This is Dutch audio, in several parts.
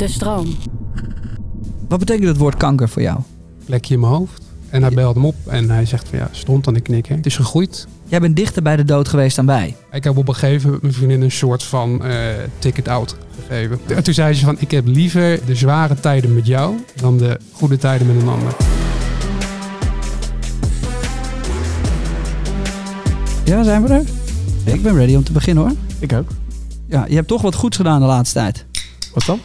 De stroom. Wat betekent het woord kanker voor jou? Plekje in mijn hoofd. En hij belt hem op en hij zegt van ja, stond aan de knikken. Het is gegroeid. Jij bent dichter bij de dood geweest dan wij. Ik heb op een gegeven moment mijn vriendin een soort van eh, ticket out gegeven. En toen zei ze van ik heb liever de zware tijden met jou dan de goede tijden met een ander. Ja, zijn we er? Ik ben ready om te beginnen hoor. Ik ook. Ja, je hebt toch wat goeds gedaan de laatste tijd. Wat dan?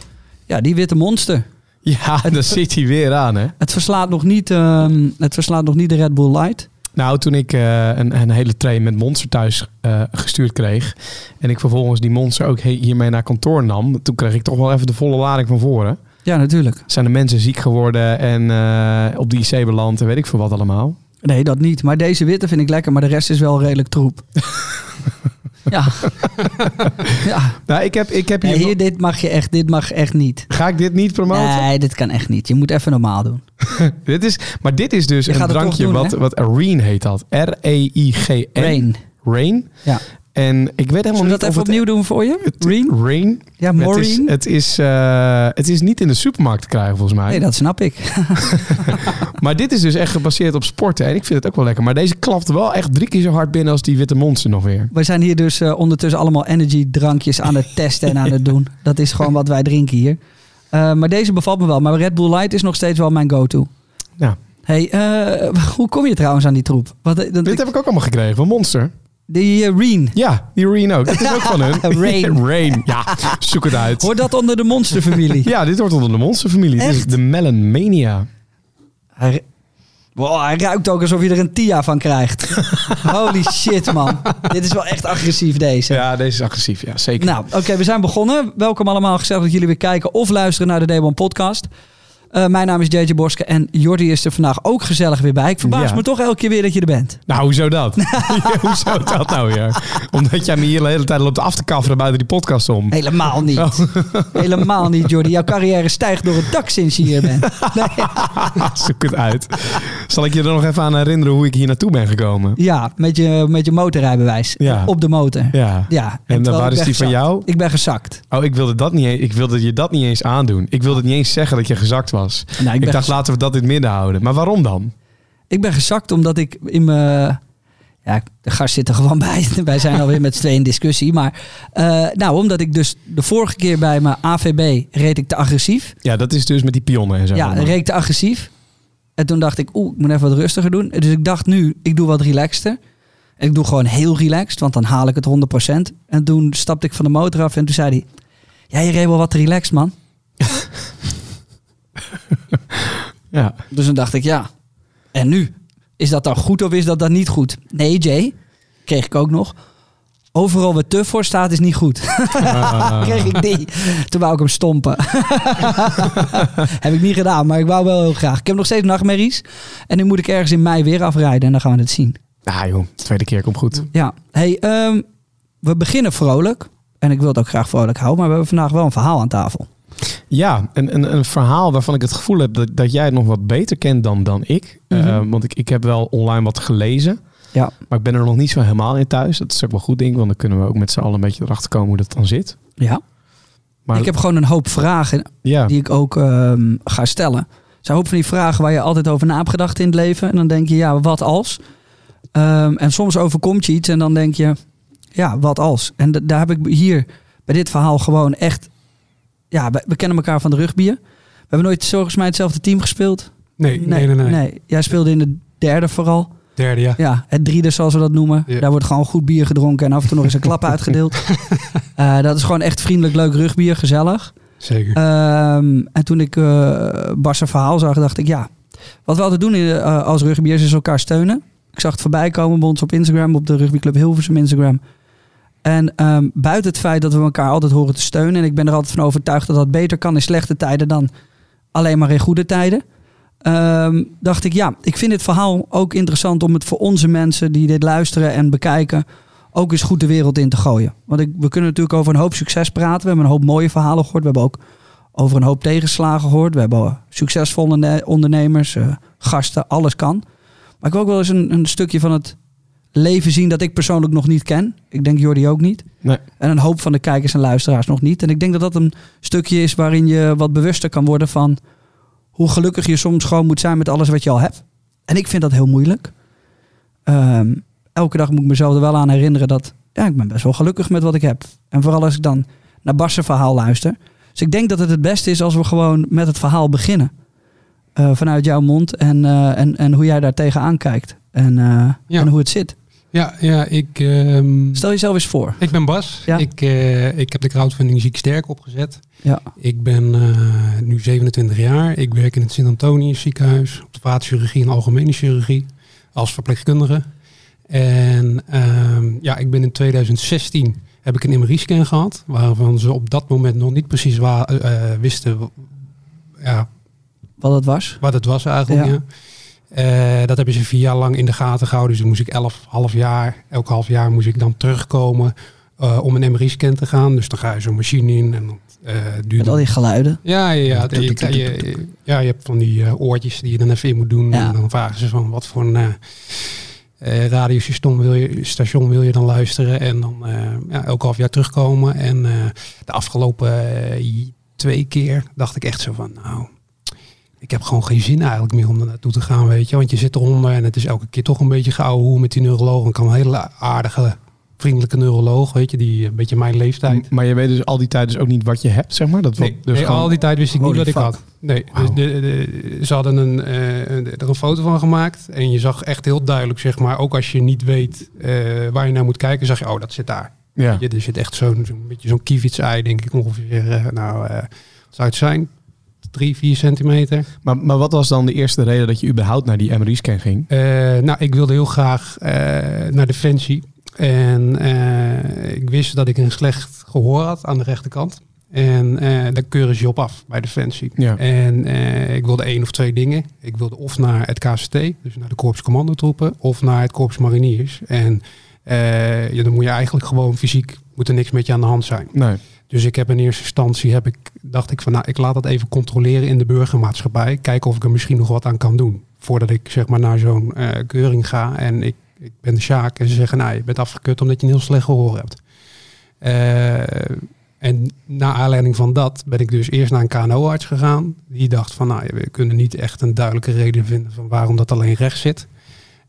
Ja, die witte monster. Ja, daar zit hij weer aan, hè? Het verslaat nog niet, ehm, het verslaat nog niet de Red Bull Light. Nou, toen ik eh, een, een hele train met Monster thuis eh, gestuurd kreeg... en ik vervolgens die Monster ook hiermee naar kantoor nam... toen kreeg ik toch wel even de volle lading van voren. Ja, natuurlijk. Zijn de mensen ziek geworden en eh, op die IC beland en weet ik veel wat allemaal. Nee, dat niet. Maar deze witte vind ik lekker, maar de rest is wel redelijk troep. ja. ja. Nou, ik heb, ik heb hier... Nee, hier, dit mag je echt, dit mag echt niet. Ga ik dit niet promoten? Nee, dit kan echt niet. Je moet even normaal doen. Dit is, maar dit is dus Je een drankje doen, wat, hè? wat Areen heet dat. R-E-I-G-N. Rain. Rain. Ja. En ik weet helemaal Zullen niet dat even opnieuw doen voor je? Het, Rain? Rain. Ja, Het is, Maureen? het, is, eh, het is niet in de supermarkt te krijgen volgens mij. Nee, dat snap ik. Maar dit is dus echt gebaseerd op sporten. En ik vind het ook wel lekker. Maar deze klapt wel echt drie keer zo hard binnen als die witte monster nog weer. We zijn hier dus eh, ondertussen allemaal energy drankjes aan het testen en aan het doen. Dat is gewoon wat wij drinken hier. Eh, maar deze bevalt me wel. Maar Red Bull Light is nog steeds wel mijn go-to. Ja. Hey, hoe kom je trouwens aan die troep? Wat, dat, Dit heb ik ook allemaal gekregen van Monster. Die eh, Reen. Ja, die Rain ook. Dat is ook van hun. Rain. Rain. Ja, zoek het uit. Hoort dat onder de monsterfamilie? Ja, dit hoort onder de monsterfamilie. Dit is de Melon Mania. Hij, wow, hij ruikt ook alsof je er een tia van krijgt. Holy shit, man. Dit is wel echt agressief, deze. Ja, deze is agressief. Ja, zeker. Nou, oké, we zijn begonnen. Welkom allemaal. Gezellig dat jullie weer kijken of luisteren naar de Dayone podcast. Eh, mijn naam is JJ Boske en Jordi is er vandaag ook gezellig weer bij. Ik verbaas Ja. me toch elke keer weer dat je er bent. Nou, hoezo dat? hoezo dat nou weer? Omdat jij me hier de hele tijd loopt af te kafferen buiten die podcast om. Helemaal niet. Oh. Helemaal niet, Jordi. Jouw carrière stijgt door het dak sinds je hier bent. Nee. Zoek het uit. Zal ik je er nog even aan herinneren hoe ik hier naartoe ben gekomen? Ja, met je, met je motorrijbewijs. Ja. Op de motor. Ja. Ja. En waar is die van jou? Ik ben gezakt. Oh, ik wilde, dat niet eens, ik wilde je dat niet eens aandoen. Ik wilde niet eens zeggen dat je gezakt was. Nou, ik, dacht, laten we dat in het midden houden. Maar waarom dan? ik ben gezakt omdat ik in mijn... Ja, de gast zit er gewoon bij. Wij zijn alweer met z'n tweeën in discussie. Maar eh, nou, omdat ik dus de vorige keer bij mijn AVB reed ik te agressief. Ja, dat is dus met die pionnen en zo. Ja, reed ik te agressief. En toen dacht ik, oeh, ik moet even wat rustiger doen. Dus ik dacht nu, ik doe wat relaxter. En ik doe gewoon heel relaxed, want dan haal ik het 100%. En toen stapte ik van de motor af en toen zei hij... Ja, je reed wel wat relaxed, man. ja. Dus toen dacht ik, ja, en nu? Is dat dan goed of is dat dan niet goed? Nee, Jay, kreeg ik ook nog. Overal waar te voor staat is niet goed. Ah. kreeg ik die. Toen wou ik hem stompen. heb ik niet gedaan, maar ik wou wel heel graag. Ik heb nog steeds nachtmerries. En nu moet ik ergens in mei weer afrijden en dan gaan we het zien. Nou joh, de tweede keer komt goed. Ja, hey, ehm, we beginnen vrolijk. En ik wil het ook graag vrolijk houden, maar we hebben vandaag wel een verhaal aan tafel. Ja, een, een, een verhaal waarvan ik het gevoel heb dat, dat jij het nog wat beter kent dan, dan ik. Mhm. Eh, want ik, ik heb wel online wat gelezen. Ja. Maar ik ben er nog niet zo helemaal in thuis. Dat is ook wel goed, denk ik. Want dan kunnen we ook met z'n allen een beetje erachter komen hoe dat dan zit. Ja. Maar Ik heb gewoon een hoop vragen ja, die ik ook ehm, ga stellen. Zijn een hoop van die vragen waar je altijd over na hebt gedacht in het leven. En dan denk je, ja, wat als? Ehm, en soms overkomt je iets en dan denk je, ja, wat als? En daar heb ik hier bij dit verhaal gewoon echt... Ja, we, we kennen elkaar van de rugbier. We hebben nooit volgens mij hetzelfde team gespeeld. Nee, nee, nee. nee. Jij speelde in de derde vooral. Derde, ja. Ja, het driede zoals we dat noemen. Ja. Daar wordt gewoon goed bier gedronken en af en toe nog eens een klap uitgedeeld. Eh, dat is gewoon echt vriendelijk, leuk rugbier, gezellig. Zeker. Ehm, en toen ik Bas' verhaal zag, dacht ik, ja, wat we altijd doen in, eh, als rugbyers is elkaar steunen. Ik zag het voorbij komen bij ons op Instagram, op de rugbyclub Hilversum Instagram. En ehm, buiten het feit dat we elkaar altijd horen te steunen, en ik ben er altijd van overtuigd dat dat beter kan in slechte tijden dan alleen maar in goede tijden. ehm, dacht ik, ja, ik vind dit verhaal ook interessant om het voor onze mensen die dit luisteren en bekijken, ook eens goed de wereld in te gooien. Want ik, we kunnen natuurlijk over een hoop succes praten. We hebben een hoop mooie verhalen gehoord. We hebben ook over een hoop tegenslagen gehoord. We hebben succesvolle ne- ondernemers, eh, gasten, alles kan. Maar ik wil ook wel eens een, een stukje van het leven zien dat ik persoonlijk nog niet ken. Ik denk Jordi ook niet. Nee. En een hoop van de kijkers en luisteraars nog niet. En ik denk dat dat een stukje is waarin je wat bewuster kan worden van hoe gelukkig je soms gewoon moet zijn met alles wat je al hebt. En ik vind dat heel moeilijk. Ehm, elke dag moet ik mezelf er wel aan herinneren dat ja, ik ben best wel gelukkig met wat ik heb. En vooral als ik dan naar Bas' verhaal luister. Dus ik denk dat het het beste is als we gewoon met het verhaal beginnen. Eh, vanuit jouw mond en, eh, en, en hoe jij daar tegenaan kijkt. En, eh, Ja. en hoe het zit. Ja, ja ik, ehm, Stel jezelf eens voor. ik ben Bas. Ja. Ik, eh, ik heb de crowdfunding Ziek Sterk opgezet. Ja. Ik ben eh, nu 27 jaar. Ik werk in het Sint-Antonius ziekenhuis. Op de vaatchirurgie en algemene chirurgie. Als verpleegkundige. En ehm, ja, ik ben in 2016 heb ik een MRI-scan gehad. Waarvan ze op dat moment nog niet precies eh, wisten ja, Wat het was. wat het was eigenlijk. Ja. Ja. Eh, dat hebben ze vier jaar lang in de gaten gehouden. Dus dan moest ik elf half jaar, elk half jaar moest ik dan terugkomen eh, om een MRI-scan te gaan. Dus dan ga je zo'n machine in en dan eh duurt Met al die geluiden. ja, ja, ja. Je, ja, je hebt van die oortjes die je dan even in moet doen. Ja. En dan vragen ze van wat voor een radiostation wil je, station wil je dan luisteren. En dan eh ja, elk half jaar terugkomen. En de afgelopen twee keer dacht ik echt zo van, nou, ik heb gewoon geen zin eigenlijk meer om er naartoe te gaan, weet je. Want je zit eronder en het is elke keer toch een beetje geouwe hoe met die neuroloog. Ik kan een hele aardige, vriendelijke neuroloog, weet je, die een beetje mijn leeftijd. Maar je weet dus al die tijd dus ook niet wat je hebt, zeg maar? Dat Nee, wat- dus nee, gewoon- al die tijd wist ik niet wat ik had. Nee, dus de, de- ze hadden een, eh, er een foto van gemaakt. En je zag echt heel duidelijk, zeg maar, ook als je niet weet eh, waar je naar moet kijken, zag je, oh, dat zit daar. Ja. Je, er zit echt zo'n zo'n beetje zo'n kievitsei, denk ik ongeveer. eh, nou, eh, zou het zijn? Drie, vier centimeter. Maar, maar wat was dan de eerste reden dat je überhaupt naar die MRI-scan ging? Eh, nou, ik wilde heel graag eh, naar Defensie. En eh, ik wist dat ik een slecht gehoor had aan de rechterkant. En daar keuren ze je op af bij Defensie. Ja. En ik wilde één of twee dingen. Ik wilde of naar het KCT, dus naar de Korps Commandotroepen, of naar het Korps Mariniers. En ja, dan moet je eigenlijk gewoon fysiek, moet er niks met je aan de hand zijn. Nee. Dus ik heb in eerste instantie, heb ik, dacht ik van nou, ik laat dat even controleren in de burgermaatschappij. Kijken of ik er misschien nog wat aan kan doen. Voordat ik zeg maar naar zo'n eh, keuring ga en ik, ik ben de Sjaak en ze zeggen nou, je bent afgekut omdat je een heel slecht gehoor hebt. Eh, en na aanleiding van dat ben ik dus eerst naar een KNO-arts gegaan. Die dacht van nou, we kunnen niet echt een duidelijke reden vinden van waarom dat alleen rechts zit.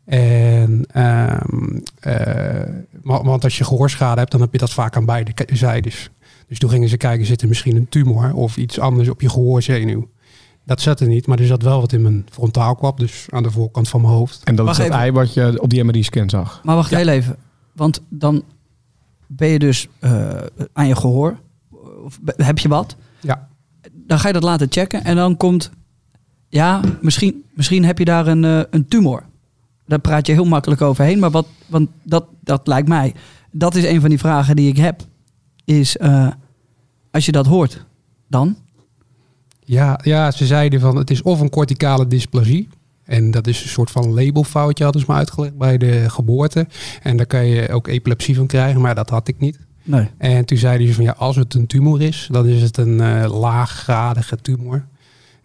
En, ehm, eh, want als je gehoorschade hebt, dan heb je dat vaak aan beide zijdes. Dus toen gingen ze kijken, zit er misschien een tumor of iets anders op je gehoorzenuw. Dat zat er niet, maar er zat wel wat in mijn frontaalkwap, dus aan de voorkant van mijn hoofd. En dat Wacht is even. ei wat je op die MRI-scan zag. Maar wacht heel even. Want dan ben je dus eh, aan je gehoor. Of heb je wat? Ja. Dan ga je dat laten checken. En dan komt... Ja, misschien, misschien heb je daar een, eh, een tumor. Daar praat je heel makkelijk overheen. Maar wat, want dat, dat lijkt mij... Dat is een van die vragen die ik heb. Is eh, als je dat hoort, dan? Ja, ja, ze zeiden van het is of een corticale dysplasie. En dat is een soort van labelfoutje, hadden ze me uitgelegd bij de geboorte. En daar kan je ook epilepsie van krijgen, maar dat had ik niet. Nee. En toen zeiden ze van ja, als het een tumor is, dan is het een eh, laaggradige tumor.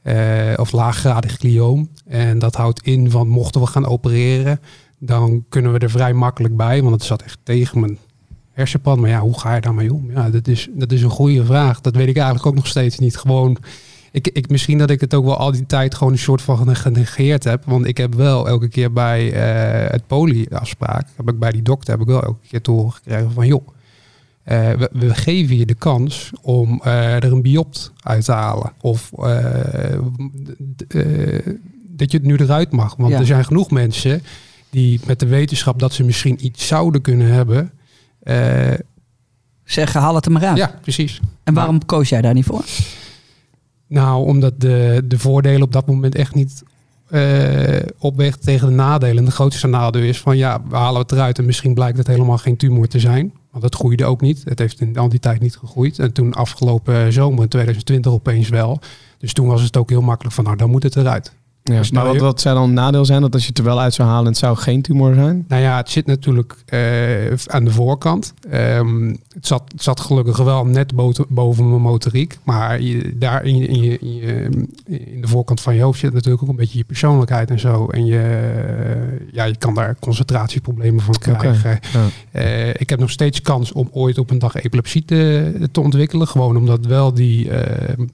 Eh, of laaggradig glioom. En dat houdt in van mochten we gaan opereren, dan kunnen we er vrij makkelijk bij. Want het zat echt tegen mijn hersenpan. Maar ja, hoe ga je daarmee om? Ja, dat is, dat is een goede vraag. Dat weet ik eigenlijk ook nog steeds niet. Gewoon, ik, ik, misschien dat ik het ook wel al die tijd gewoon een soort van genegeerd heb. Want ik heb wel elke keer bij eh, het poli-afspraak, heb ik bij die dokter, heb ik wel elke keer te horen gekregen van joh. eh, we, we geven je de kans om eh, er een biopt uit te halen. Of dat je het nu eruit mag. Want Ja. er zijn genoeg mensen die met de wetenschap dat ze misschien iets zouden kunnen hebben. Eh, Zeg, haal het er maar uit. ja, precies. En waarom koos jij daar niet voor? Nou, omdat de, de voordelen op dat moment echt niet eh opweegt tegen de nadelen. En de grootste nadeel is van ja, we halen het eruit en misschien blijkt het helemaal geen tumor te zijn. Want dat groeide ook niet. Het heeft in al die tijd niet gegroeid. En toen afgelopen zomer in 2020 opeens wel. Dus toen was het ook heel makkelijk van nou, dan moet het eruit. Ja, Dus maar nou, wat, wat zou dan een nadeel zijn? Dat als je het er wel uit zou halen, het zou geen tumor zijn? Nou ja, het zit natuurlijk eh, aan de voorkant. Ehm, het, zat, het zat gelukkig wel net boven, boven mijn motoriek. Maar je, daar in, in, je, in, je, in de voorkant van je hoofd zit natuurlijk ook een beetje je persoonlijkheid en zo. En je, eh, ja, je kan daar concentratieproblemen van krijgen. Ja. Eh, ik heb nog steeds kans om ooit op een dag epilepsie te, te ontwikkelen. Gewoon omdat wel die, eh,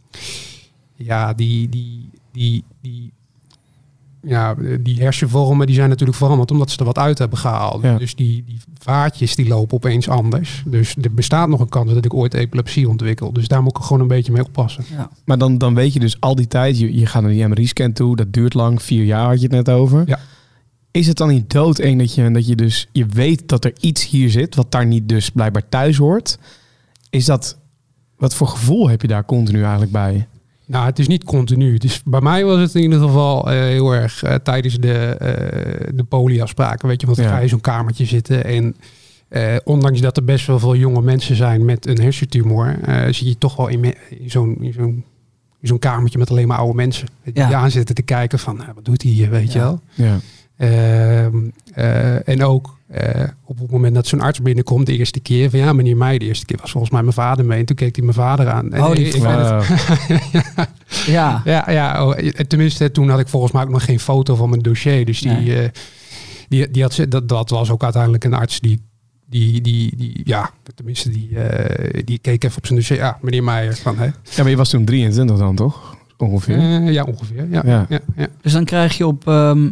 ja, die, die, die, die, ja, die hersenvormen die zijn natuurlijk veranderd omdat ze er wat uit hebben gehaald. Ja. Dus die, die vaatjes die lopen opeens anders. Dus er bestaat nog een kans dat ik ooit epilepsie ontwikkel. Dus daar moet ik gewoon een beetje mee oppassen. Ja. Maar dan, dan weet je dus al die tijd, je, je gaat naar die MRI-scan toe, dat duurt lang, vier jaar had je het net over. Ja. Is het dan niet doodeng dat je, dat je dus, je weet dat er iets hier zit, wat daar niet dus blijkbaar thuis hoort? Is dat, wat voor gevoel heb je daar continu eigenlijk bij? Nou, het is niet continu. Dus bij mij was het in ieder geval eh, heel erg eh, tijdens de, eh de polieafspraken. Weet je, want dan Ja. ga je zo'n kamertje zitten. En ondanks dat er best wel veel jonge mensen zijn met een hersentumor, zie je toch wel in, zo'n zo'n zo'n kamertje met alleen maar oude mensen. Die Ja. aan zitten te kijken van, wat doet hij hier, weet je wel. Ja. Ehm, eh, en ook eh, op het moment dat zo'n arts binnenkomt, de eerste keer van ja, meneer Meij, de eerste keer was volgens mij mijn vader mee. En toen keek hij mijn vader aan. En Oh, die- ik- het- Ja. ja, ja oh, eh, tenminste, toen had ik volgens mij ook nog geen foto van mijn dossier. Dus die, Nee. eh, die, die had, ze- dat, dat was ook uiteindelijk een arts die, die, die, die ja, tenminste, die, eh, die keek even op zijn dossier. Ja, meneer Meijer. Van, hè? ja, maar je was toen 23 dan, toch? Ongeveer. Eh, ja, ongeveer. Ja, Ja. ja. Ja, Dus dan krijg je op, ehm,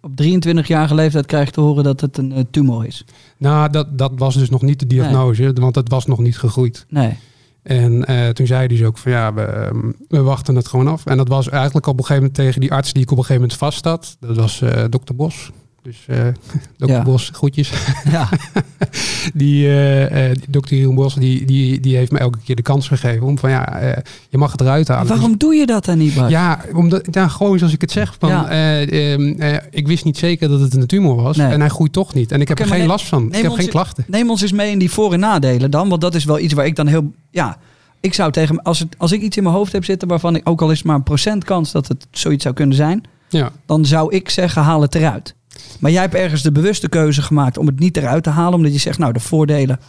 op 23-jarige leeftijd krijg je te horen dat het een eh, tumor is. Nou, dat, dat was dus nog niet de diagnose, want het was nog niet gegroeid. Nee. En eh, toen zei hij dus ook van ja, we, ehm, we wachten het gewoon af. En dat was eigenlijk op een gegeven moment tegen die arts die ik op een gegeven moment vast had. Dat was eh dokter Bos. Dus eh dokter Ja. Bos, groetjes. Ja. Die eh, dokter Jeroen Bos, die, die, die heeft me elke keer de kans gegeven om van ja, je mag het eruit halen. Waarom doe je dat dan niet, Bart? Dus- ja, omdat, ja, gewoon zoals ik het zeg. Van, Ja. eh, ehm, eh, ik wist niet zeker dat het een tumor was. Nee. En hij groeit toch niet. En ik heb er geen neem- last van. Ik heb ons- geen klachten. Neem ons eens mee in die voor- en nadelen dan. Want dat is wel iets waar ik dan heel... Ja, ik zou tegen... Als, het, als ik iets in mijn hoofd heb zitten waarvan ik... Ook al is maar een procent kans dat het zoiets zou kunnen zijn. Ja. Dan zou ik zeggen, haal het eruit. Maar jij hebt ergens de bewuste keuze gemaakt om het niet eruit te halen. Omdat je zegt, nou de voordelen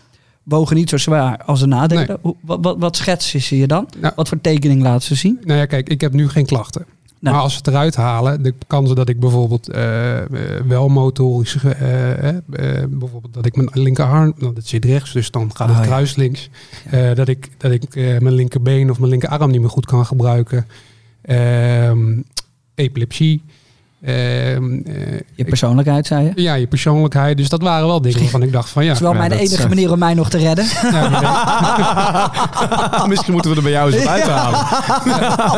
wogen niet zo zwaar als de nadelen. Nee. Hoe- Wat, wat, wat schetsen ze je dan? Nou, Wat voor tekening laten ze zien? Nou ja, kijk, ik heb nu geen klachten. Nou. Maar als ze het eruit halen, de kansen dat ik bijvoorbeeld eh, wel motorisch, eh, eh, bijvoorbeeld dat ik mijn linkerarm, nou, dat zit rechts, dus dan gaat het Oh, ja. kruis links. Dat ik, dat ik mijn linkerbeen of mijn linkerarm niet meer goed kan gebruiken. Epilepsie. Ehm, eh, Je persoonlijkheid, zei je. ja, je persoonlijkheid. Dus dat waren wel dingen waarvan ik dacht van ja. Dat is wel ja, mijn enige is- manier om mij nog te redden. ja, je Misschien moeten we er bij jou eens op uit halen.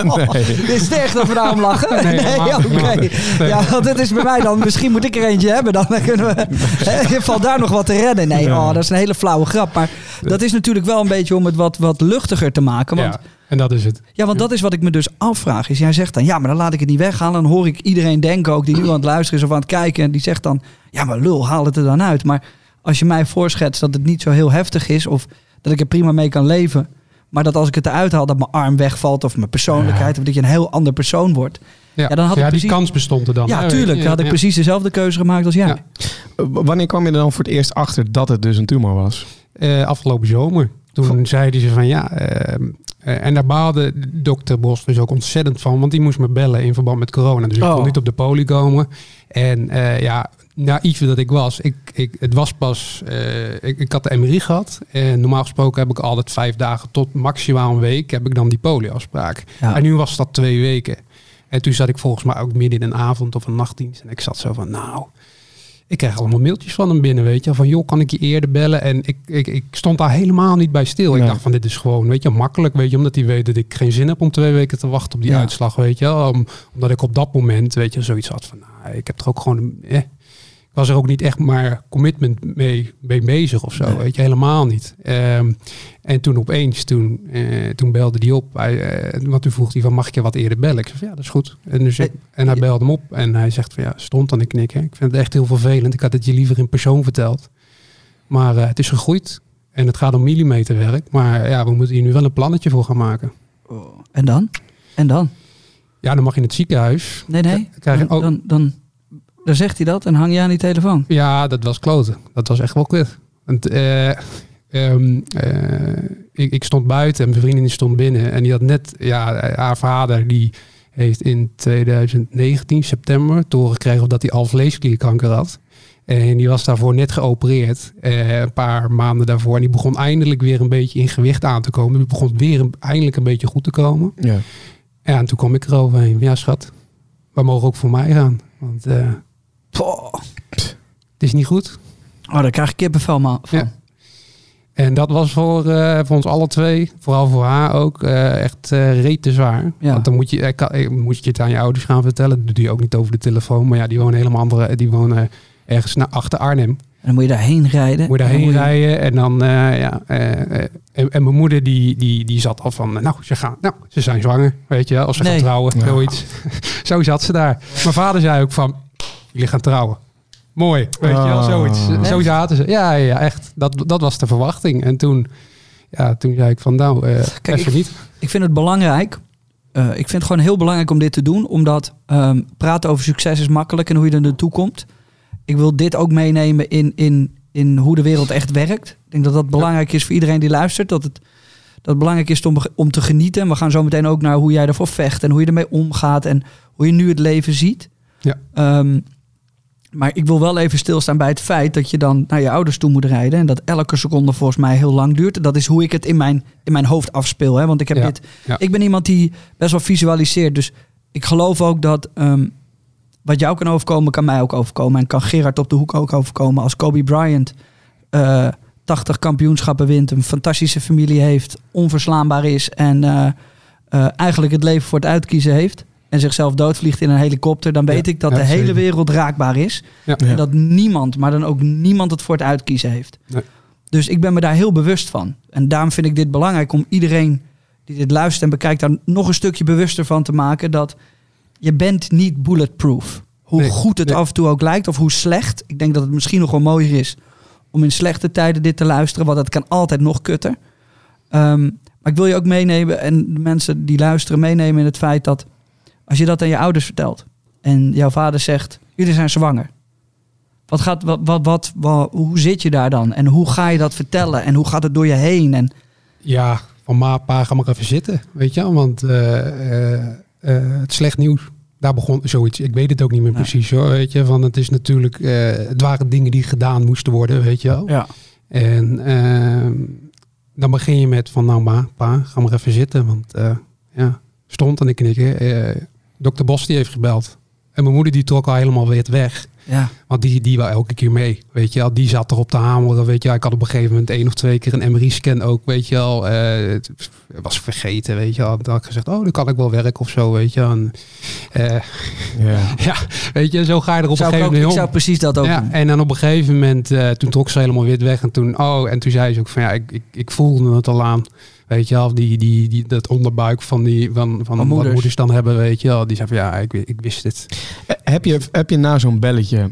nee. Is het echt dat we daarom lachen? Nee, helemaal oké. niet. Nee. Ja, want dit is bij mij dan. Misschien moet ik er eentje hebben. Dan kunnen we. Hè, valt daar nog wat te redden? Nee, Ja. oh, dat is een hele flauwe grap. Maar dat is natuurlijk wel een beetje om het wat, wat luchtiger te maken. Want, ja, en dat is het. ja, want dat is wat ik me dus afvraag. Is jij zegt dan, ja, maar dan laat ik het niet weghalen. Dan hoor ik iedereen denken, ook die nu aan het luisteren is of aan het kijken. En die zegt dan, ja, maar lul, haal het er dan uit. Maar als je mij voorschetst dat het niet zo heel heftig is. Of dat ik er prima mee kan leven. Maar dat als ik het eruit haal, dat mijn arm wegvalt. Of mijn persoonlijkheid. Of dat je een heel ander persoon wordt. Ja, Ja, dan had ik ja die precies- kans bestond er dan. Ja, tuurlijk. Dan had ik Ja. precies dezelfde keuze gemaakt als jij. Wanneer kwam je er dan voor het eerst achter dat het dus een tumor was? Eh, afgelopen zomer. Toen zeiden ze van ja. ehm, eh, en daar baalde dokter Bos dus ook ontzettend van. Want die moest me bellen in verband met corona. Dus ik Oh. kon niet op de poli komen. En eh, ja, naïef dat ik was. Ik, ik, het was pas... eh, ik, ik had de MRI gehad. En normaal gesproken heb ik altijd vijf dagen tot maximaal een week... heb ik dan die polioafspraak. Ja. En nu was dat twee weken. En toen zat ik volgens mij ook midden in een avond of een nachtdienst. En ik zat zo van nou... Ik kreeg allemaal mailtjes van hem binnen, weet je. Van, joh, kan ik je eerder bellen? En ik, ik, ik stond daar helemaal niet bij stil. Ik dacht van, dit is gewoon, weet je, makkelijk. Weet je, omdat hij weet dat ik geen zin heb om twee weken te wachten op die Ja. uitslag, weet je. Om, omdat ik op dat moment, weet je, zoiets had van, nou, ik heb er ook gewoon, eh. Was er ook niet echt maar commitment mee, mee bezig of zo, Nee. weet je, helemaal niet. Ehm, en toen opeens, toen, eh, toen belde hij op. Hij, eh, want toen vroeg hij van, mag ik je wat eerder bellen? Ik zei van, ja, dat is goed. En, dus ik- en hij belde hem op en hij zegt van, ja, stond dan ik knikken. Ik vind het echt heel vervelend. Ik had het je liever in persoon verteld. Maar eh, het is gegroeid en het gaat om millimeterwerk. Maar ja, we moeten hier nu wel een plannetje voor gaan maken. Oh, En dan? En dan? Ja, dan mag je in het ziekenhuis. Nee, nee. Dan, dan, dan, dan zegt hij dat en hang je aan die telefoon. Ja, dat was kloten. Dat was echt wel kut. Want, eh, ehm, eh, ik, ik stond buiten en mijn vriendin stond binnen. En die had net, ja, haar vader die heeft in 2019, september, te horen gekregen dat hij alvleesklierkanker had. En die was daarvoor net geopereerd, eh, een paar maanden daarvoor. En die begon eindelijk weer een beetje in gewicht aan te komen. Die begon weer een- eindelijk een beetje goed te komen. Ja. Ja, en toen kwam ik eroverheen. Ja, schat, we mogen ook voor mij gaan. Want eh, Poh. het is niet goed. Oh, daar krijg ik kippenvel van. Ja. En dat was voor, eh, voor ons alle twee, vooral voor haar ook, eh, echt eh reet te zwaar. Ja. Want dan moet je, eh, kan- moet je het aan je ouders gaan vertellen. Dat doe je ook niet over de telefoon. Maar ja, die wonen helemaal andere, die wonen ergens naar achter Arnhem. En dan moet je daarheen rijden. Moet je En daarheen moet je- rijden en dan, eh, ja. eh, eh, en, en mijn moeder die, die, die zat al van, nou, ze gaan, nou, ze zijn zwanger, weet je, wel, als ze Nee. gaan trouwen, Ja. zoiets. Zo zat ze daar. Mijn vader zei ook van, jullie gaan trouwen. Mooi, weet je wel, Ah. zoiets. Zo zaten ze. Ja, ja, echt. Dat, dat was de verwachting. En toen, ja, toen zei ik van, nou, eh Kijk, even ik- niet. Ik vind het belangrijk. eh, ik vind het gewoon heel belangrijk om dit te doen. Omdat ehm, praten over succes is makkelijk en hoe je er naartoe komt. Ik wil dit ook meenemen in, in, in hoe de wereld echt werkt. Ik denk dat dat belangrijk is voor iedereen die luistert. Dat het, dat het belangrijk is om, om te genieten. En we gaan zo meteen ook naar hoe jij ervoor vecht. En hoe je ermee omgaat. En hoe je nu het leven ziet. Ja. Ehm, maar ik wil wel even stilstaan bij het feit dat je dan naar je ouders toe moet rijden. En dat elke seconde volgens mij heel lang duurt. Dat is hoe ik het in mijn, in mijn hoofd afspeel. Hè? Want ik heb Ja, dit. ja. Ik ben iemand die best wel visualiseert. Dus ik geloof ook dat ehm, wat jou kan overkomen, kan mij ook overkomen. En kan Gerard op de hoek ook overkomen. Als Kobe Bryant eh 80 kampioenschappen wint, een fantastische familie heeft, onverslaanbaar is en eh, eh, eigenlijk het leven voor het uitkiezen heeft. En zichzelf doodvliegt in een helikopter, dan weet Ja, ik dat ja, de hele wereld raakbaar is. Ja. En dat niemand, maar dan ook niemand het voor het uitkiezen heeft. Nee. Dus ik ben me daar heel bewust van. En daarom vind ik dit belangrijk om iedereen die dit luistert en bekijkt, daar nog een stukje bewuster van te maken dat je bent niet bulletproof. Hoe Nee, goed het nee. af en toe ook lijkt of hoe slecht. Ik denk dat het misschien nog wel mooier is om in slechte tijden dit te luisteren, want het kan altijd nog kutter. Ehm, maar ik wil je ook meenemen en de mensen die luisteren meenemen in het feit dat als je dat aan je ouders vertelt en jouw vader zegt, jullie zijn zwanger. Wat gaat, wat, wat, wat, wat- hoe zit je daar dan? En hoe ga je dat vertellen? En hoe gaat het door je heen? En Ja, van ma, pa, ga maar even zitten, weet je wel. Want eh, eh, eh, het slecht nieuws, daar begon zoiets. Ik weet het ook niet meer precies hoor, weet je. Want het is natuurlijk, het waren dingen die gedaan moesten worden, weet je wel. ja. En ehm, dan begin je met van, nou ma, pa, ga maar even zitten. Want ja, stond en ik knikken. Dokter Bos die heeft gebeld. En mijn moeder die trok al helemaal weer weg. Ja. Want die, die wou elke keer mee, weet je wel. Die zat erop te hameren, weet je wel. Ik had op een gegeven moment één of twee keer een MRI-scan ook, weet je wel. eh, het was vergeten, weet je wel. Dan had ik gezegd, oh, dan kan ik wel werken of zo, weet je wel. En, eh, Ja. ja, weet je, zo ga je er op Zou een ik, ook, gegeven ik moment zou precies dat ook Ja, doen. en dan op een gegeven moment, eh, toen trok ze helemaal wit weg. En toen, oh, en toen zei ze ook van, ja, ik, ik, ik voelde het al aan. Weet je wel, die, die, die, dat onderbuik van, die, van, van, wat moeders. moeders dan hebben, weet je wel. Die zei van, ja, ik, ik wist het. Eh, Heb je, heb je na zo'n belletje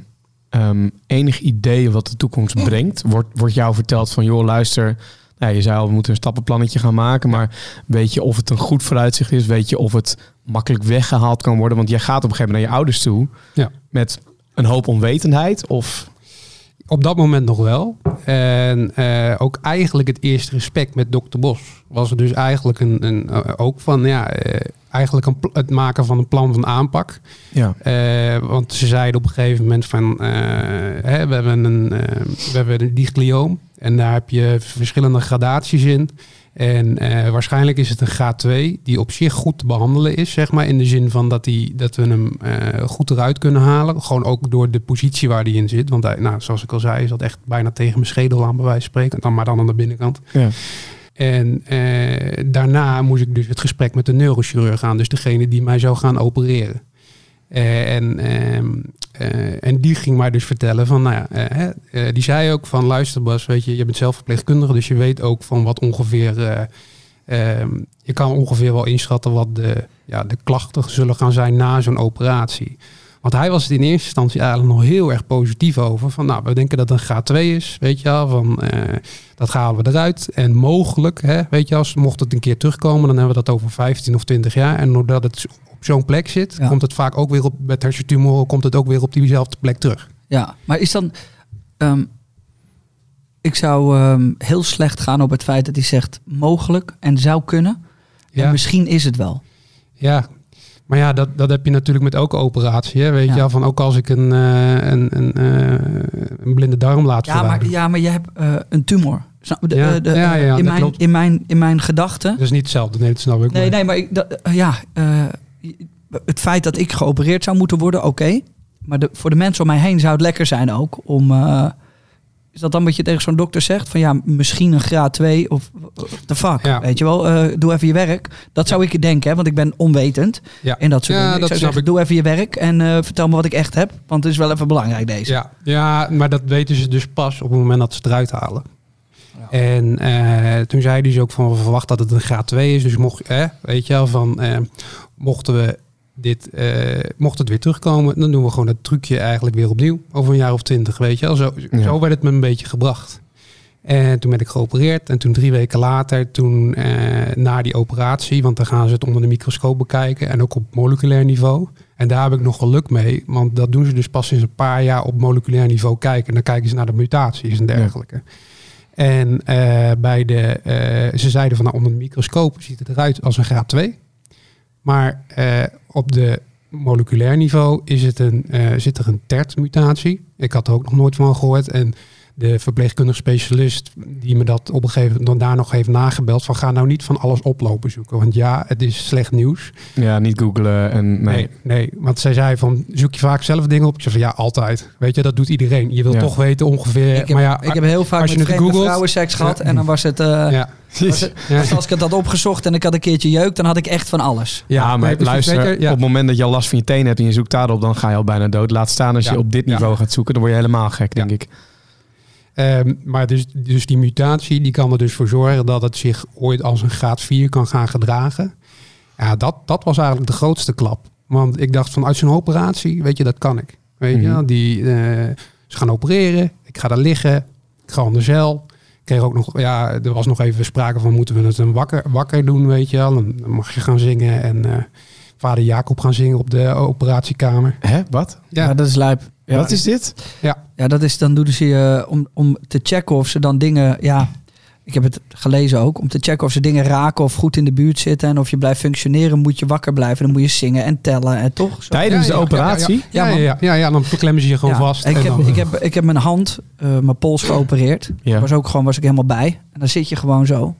ehm, enig idee wat de toekomst brengt? Wordt, wordt jou verteld van, joh, luister... Nou, je zei al, we moeten een stappenplannetje gaan maken. Maar weet je of het een goed vooruitzicht is? Weet je of het makkelijk weggehaald kan worden? Want jij gaat op een gegeven moment naar je ouders toe... Ja. met een hoop onwetendheid. Of Op dat moment nog wel. En eh, ook eigenlijk het eerste gesprek met dokter Bos was er dus eigenlijk een, een eh, ook van ja, eh, eigenlijk een, het maken van een plan van aanpak. ja, want ze zeiden op een gegeven moment van hè, we hebben een we hebben een diglioom en daar heb je verschillende gradaties in. En eh, waarschijnlijk is het een graad 2 die op zich goed te behandelen is, zeg maar. In de zin van dat, die, dat we hem eh, goed eruit kunnen halen. Gewoon ook door de positie waar die in zit. Want hij, nou, zoals ik al zei, is dat echt bijna tegen mijn schedel aan bij wijze van spreken. Dan, maar dan aan de binnenkant. ja. En eh, daarna moest ik dus het gesprek met de neurochirurg aan. Dus degene die mij zou gaan opereren. Eh, en, ehm, eh, en die ging mij dus vertellen van, nou ja, eh, eh, die zei ook van, luister Bas, weet je, je bent zelf verpleegkundige, dus je weet ook van wat ongeveer, eh, ehm, je kan ongeveer wel inschatten wat de, ja, de klachten zullen gaan zijn na zo'n operatie. Want hij was het in eerste instantie eigenlijk nog heel erg positief over. Van nou, we denken dat het een graad 2 is, weet je wel. Van, eh, dat halen we eruit. En mogelijk, hè, weet je, als mocht het een keer terugkomen, dan hebben we dat over 15 of 20 jaar. En doordat het op zo'n plek zit, Ja. komt het vaak ook weer op, met hersentumoren, komt het ook weer op diezelfde plek terug. Ja, maar is dan... ehm, ik zou ehm, heel slecht gaan op het feit dat hij zegt mogelijk en zou kunnen. En misschien is het wel. ja. Maar ja, dat, dat heb je natuurlijk met elke operatie. Hè? Weet Ja. je wel, van ook als ik een, eh, een, een, eh, een blinde darm laat Ja, maar, ja, maar je hebt eh, een tumor. De- Ja, de- ja, ja, in, mijn, in, mijn, in mijn gedachten Dat is niet hetzelfde, nee, dat snap ik. Nee, maar- nee, maar ik, dat, ja, het feit dat ik geopereerd zou moeten worden, oké. Maar de, voor de mensen om mij heen zou het lekker zijn ook om. Is dat dan wat je tegen zo'n dokter zegt? Van ja, misschien een graad 2 of de fuck. Ja. Weet je wel, eh, doe even je werk. Dat zou ik denken, hè, want ik ben onwetend. Ja. En dat soort Ja, dingen. Ik dat zou zeggen, ik. doe even je werk en eh, vertel me wat ik echt heb. Want het is wel even belangrijk deze. Ja, ja, maar dat weten ze dus pas op het moment dat ze het eruit halen. En eh, toen zei hij dus ook van we verwachten dat het een graad 2 is. Dus mocht, eh, weet je wel, van mochten we dit, eh, mocht het weer terugkomen, dan doen we gewoon het trucje eigenlijk weer opnieuw. Over een jaar of twintig, weet je wel. Zo, Ja. zo werd het me een beetje gebracht. En toen ben ik geopereerd. En toen drie weken later, toen eh, na die operatie, want dan gaan ze het onder de microscoop bekijken. En ook op moleculair niveau. En daar heb ik nog geluk mee, want dat doen ze dus pas sinds een paar jaar op moleculair niveau kijken. En dan kijken ze naar de mutaties en dergelijke. En eh, bij de, ze zeiden van nou, onder de microscoop ziet het eruit als een graad 2. Maar eh, op de moleculair niveau is het een, eh, zit er een TERT-mutatie. Ik had er ook nog nooit van gehoord. En de verpleegkundig specialist die me dat op een gegeven moment daar nog heeft nagebeld van ga nou niet van alles oplopen zoeken. Want ja, het is slecht nieuws. Ja, niet googlen en nee. Nee, nee, want zij zei van zoek je vaak zelf dingen op. Ik zei van ja, altijd. Weet je, dat doet iedereen. Je wil Ja. toch weten ongeveer. Ik heb, maar ja, ik heb heel vaak als je met googelt- vrouwen seks gehad. Ja. En dan was het... eh, ja, was het- ja. was als ik het had opgezocht en ik had een keertje jeuk, dan had ik echt van alles. Ja, maar nee, precies, luister, op het moment dat je al last van je tenen hebt en je zoekt daarop, dan ga je al bijna dood. Laat staan als Ja. je op dit Ja. niveau gaat zoeken, dan word je helemaal gek, denk Ja. ik. Ehm, maar dus, dus die mutatie die kan er dus voor zorgen dat het zich ooit als een graad 4 kan gaan gedragen. Ja, dat, dat was eigenlijk de grootste klap. Want ik dacht van uit zo'n operatie, weet je, dat kan ik. Weet je, Mhm. die, eh, ze gaan opereren, ik ga daar liggen, ik ga onder zeil. Ik kreeg ook nog, ja, er was nog even sprake van moeten we het een wakker, wakker doen, weet je wel. Dan mag je gaan zingen en eh, vader Jacob gaan zingen op de operatiekamer. Hè, wat? Ja, dat is lijp. Ja. Wat is dit? Ja, Ja, dat is dan doen ze je om, om te checken of ze dan dingen. Ja, ik heb het gelezen ook. Om te checken of ze dingen raken of goed in de buurt zitten. En of je blijft functioneren, moet je wakker blijven. Dan moet je zingen en tellen. En toch? Zo. Tijdens Ja, de ja, operatie? Ja, ja, Ja, ja, man. ja, ja, ja, dan klemmen ze je gewoon Ja, vast. Ik en heb, dan- ik, heb, ik heb mijn hand, eh, mijn pols geopereerd. Ja. Was ook gewoon was ik helemaal bij. En dan zit je gewoon zo.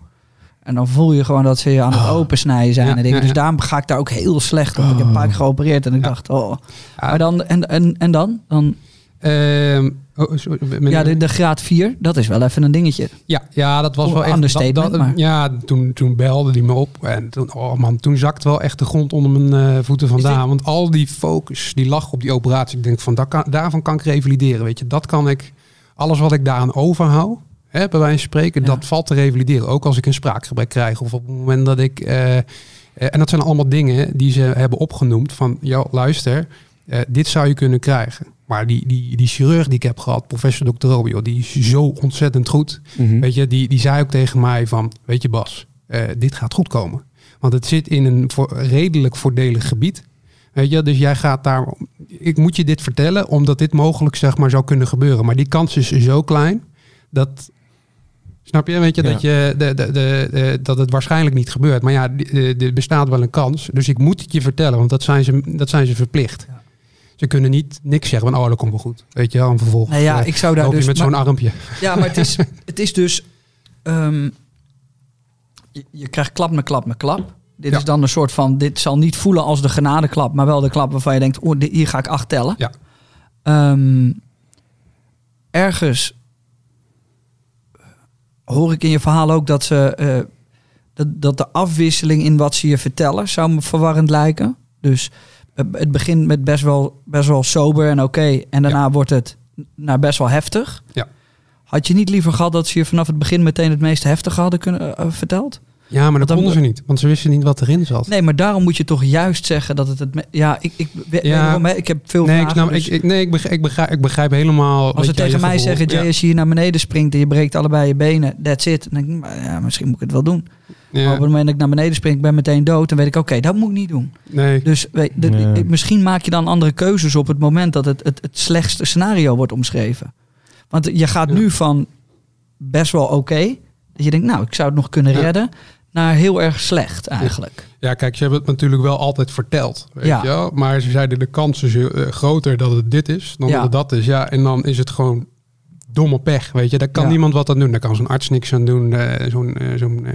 En dan voel je gewoon dat ze je aan het Oh. opensnijden zijn. En dingen. Dus daarom ga ik daar ook heel slecht op. Ik heb een paar keer geopereerd en ik dacht, oh. Maar dan, en, en, en dan? dan Ehm, oh, sorry, ja, de, de graad 4, dat is wel even een dingetje. ja, ja, dat was Oh, wel echt... understatement, dat- dat- maar- Ja, toen, toen belde hij me op. En toen, oh man, toen zakte wel echt de grond onder mijn eh, voeten vandaan. Want al die focus, die lag op die operatie. Ik denk van, dat kan, daarvan kan ik revalideren. Weet je, dat kan ik... Alles wat ik daaraan overhoud, hè, bij wijze van spreken, Ja. dat valt te revalideren. Ook als ik een spraakgebrek krijg. Of op het moment dat ik... eh, eh, en dat zijn allemaal dingen die ze hebben opgenoemd. Van, joh, luister, eh, dit zou je kunnen krijgen. Maar die, die, die chirurg die ik heb gehad, professor Dr. Robio, die is zo ontzettend goed. Mhm. Weet je, die, die zei ook tegen mij van, weet je Bas, dit gaat goed komen. Want het zit in een voor, redelijk voordelig gebied. Weet je, dus jij gaat daar, ik moet je dit vertellen, omdat dit mogelijk zeg maar zou kunnen gebeuren. Maar die kans is zo klein, dat, snap je, weet je, Ja. dat, je de, de, de, dat het waarschijnlijk niet gebeurt. Maar ja, er bestaat wel een kans. Dus ik moet het je vertellen, want dat zijn ze, dat zijn ze verplicht. Ja. Ze kunnen niet niks zeggen van, oh, dat komt wel goed. Weet je wel, en vervolgens Nou ja, eh, ik zou daar dus... met zo'n armpje. Ja, maar het is, het is dus... ehm, je, je krijgt klap na klap na klap. Dit Ja. is dan een soort van... Dit zal niet voelen als de genadeklap, maar wel de klap waarvan je denkt... Oh, hier ga ik acht tellen. Ja. Ehm, ergens hoor ik in je verhaal ook dat ze... eh, dat, dat de afwisseling in wat ze je vertellen zou me verwarrend lijken. Dus eh, het begint met best wel, best wel sober en oké. en daarna wordt het naar best wel heftig. Ja. Had je niet liever gehad dat ze je vanaf het begin meteen het meest heftige hadden kunnen eh, verteld? Ja, maar dat dan- konden ze niet, want ze wisten niet wat erin zat. Nee, maar daarom moet je toch juist zeggen dat het het... Ja, ik, ik, Ja. waarom, ik heb veel Nee, ik, vragen. snap, dus ik, ik, nee ik, begrijp, ik, begrijp, ik begrijp helemaal. als wat ze tegen je mij gevoel- zeggen, Jay, ja. als je hier naar beneden springt en je breekt allebei je benen, that's it. Dan denk ik, maar ja, misschien moet ik het wel doen. Maar op het moment dat ik naar beneden spring, ik ben meteen dood, dan weet ik, oké, dat moet ik niet doen. nee. Dus weet, de- misschien maak je dan andere keuzes op het moment dat het, het, het slechtste scenario wordt omschreven. Want je gaat Ja. nu van best wel oké, dat je denkt, nou, ik zou het nog kunnen Ja. redden, naar heel erg slecht eigenlijk. Ja, kijk, ze hebben het natuurlijk wel altijd verteld. Weet Ja. je wel? Maar ze zeiden de kans is eh, groter dat het dit is dan Ja. dat het dat is. Ja, en dan is het gewoon domme pech. Weet je, daar kan Ja. niemand wat aan doen. Daar kan zo'n arts niks aan doen. eh, zo'n, eh, zo'n,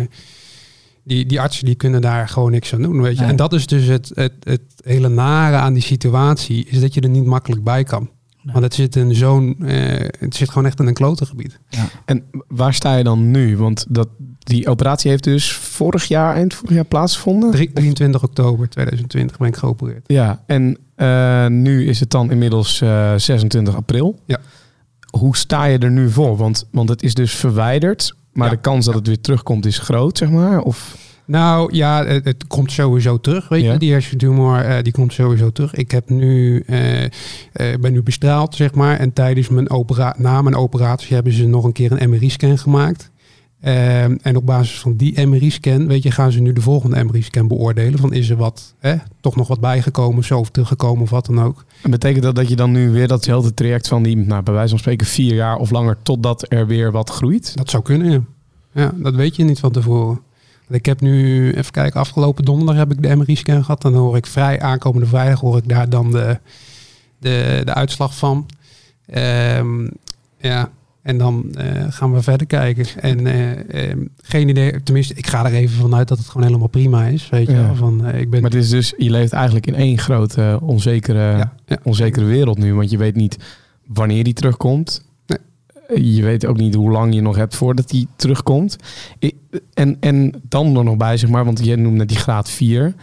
die, die artsen die kunnen daar gewoon niks aan doen. Weet je. Nee. En dat is dus het, het, het hele nare aan die situatie, is dat je er niet makkelijk bij kan. Nee. Want het zit in zo'n, eh, het zit gewoon echt in een klote gebied. En waar sta je dan nu? Want dat, die operatie heeft dus vorig jaar, eind vorig jaar plaatsgevonden. Drie- 23 oktober 2020 ben ik geopereerd. Ja, en eh, nu is het dan inmiddels eh, 26 april. Ja. Hoe sta je er nu voor? Want, want het is dus verwijderd, maar Ja. de kans dat het weer terugkomt is groot, zeg maar. Of, Nou ja, het, het komt sowieso terug. Weet Ja. je, die hersentumor eh, die komt sowieso terug. Ik heb nu, eh, eh, ben nu bestraald, zeg maar. En tijdens mijn opera na mijn operatie hebben ze nog een keer een MRI-scan gemaakt. Ehm, en op basis van die MRI-scan, weet je, gaan ze nu de volgende MRI-scan beoordelen. Van is er wat, hè, toch nog wat bijgekomen, zo of teruggekomen of wat dan ook. en betekent dat dat je dan nu weer datzelfde traject van die, nou, bij wijze van spreken, vier jaar of langer, totdat er weer wat groeit? Dat zou kunnen, ja. Ja, dat weet je niet van tevoren. Ik heb nu, even kijken, afgelopen donderdag heb ik de MRI-scan gehad. Dan hoor ik vrij, aankomende vrijdag hoor ik daar dan de, de, de uitslag van. Ehm, ja, en dan eh, gaan we verder kijken. En eh, ehm, geen idee, tenminste, ik ga er even vanuit dat het gewoon helemaal prima is. Weet je, Ja. van, eh, ik ben Maar het is dus, je leeft eigenlijk in één grote onzekere, ja, ja. onzekere wereld nu. Want je weet niet wanneer die terugkomt. Je weet ook niet hoe lang je nog hebt voordat die terugkomt. En, en dan er nog bij, zeg maar, want je noemde net die graad 4.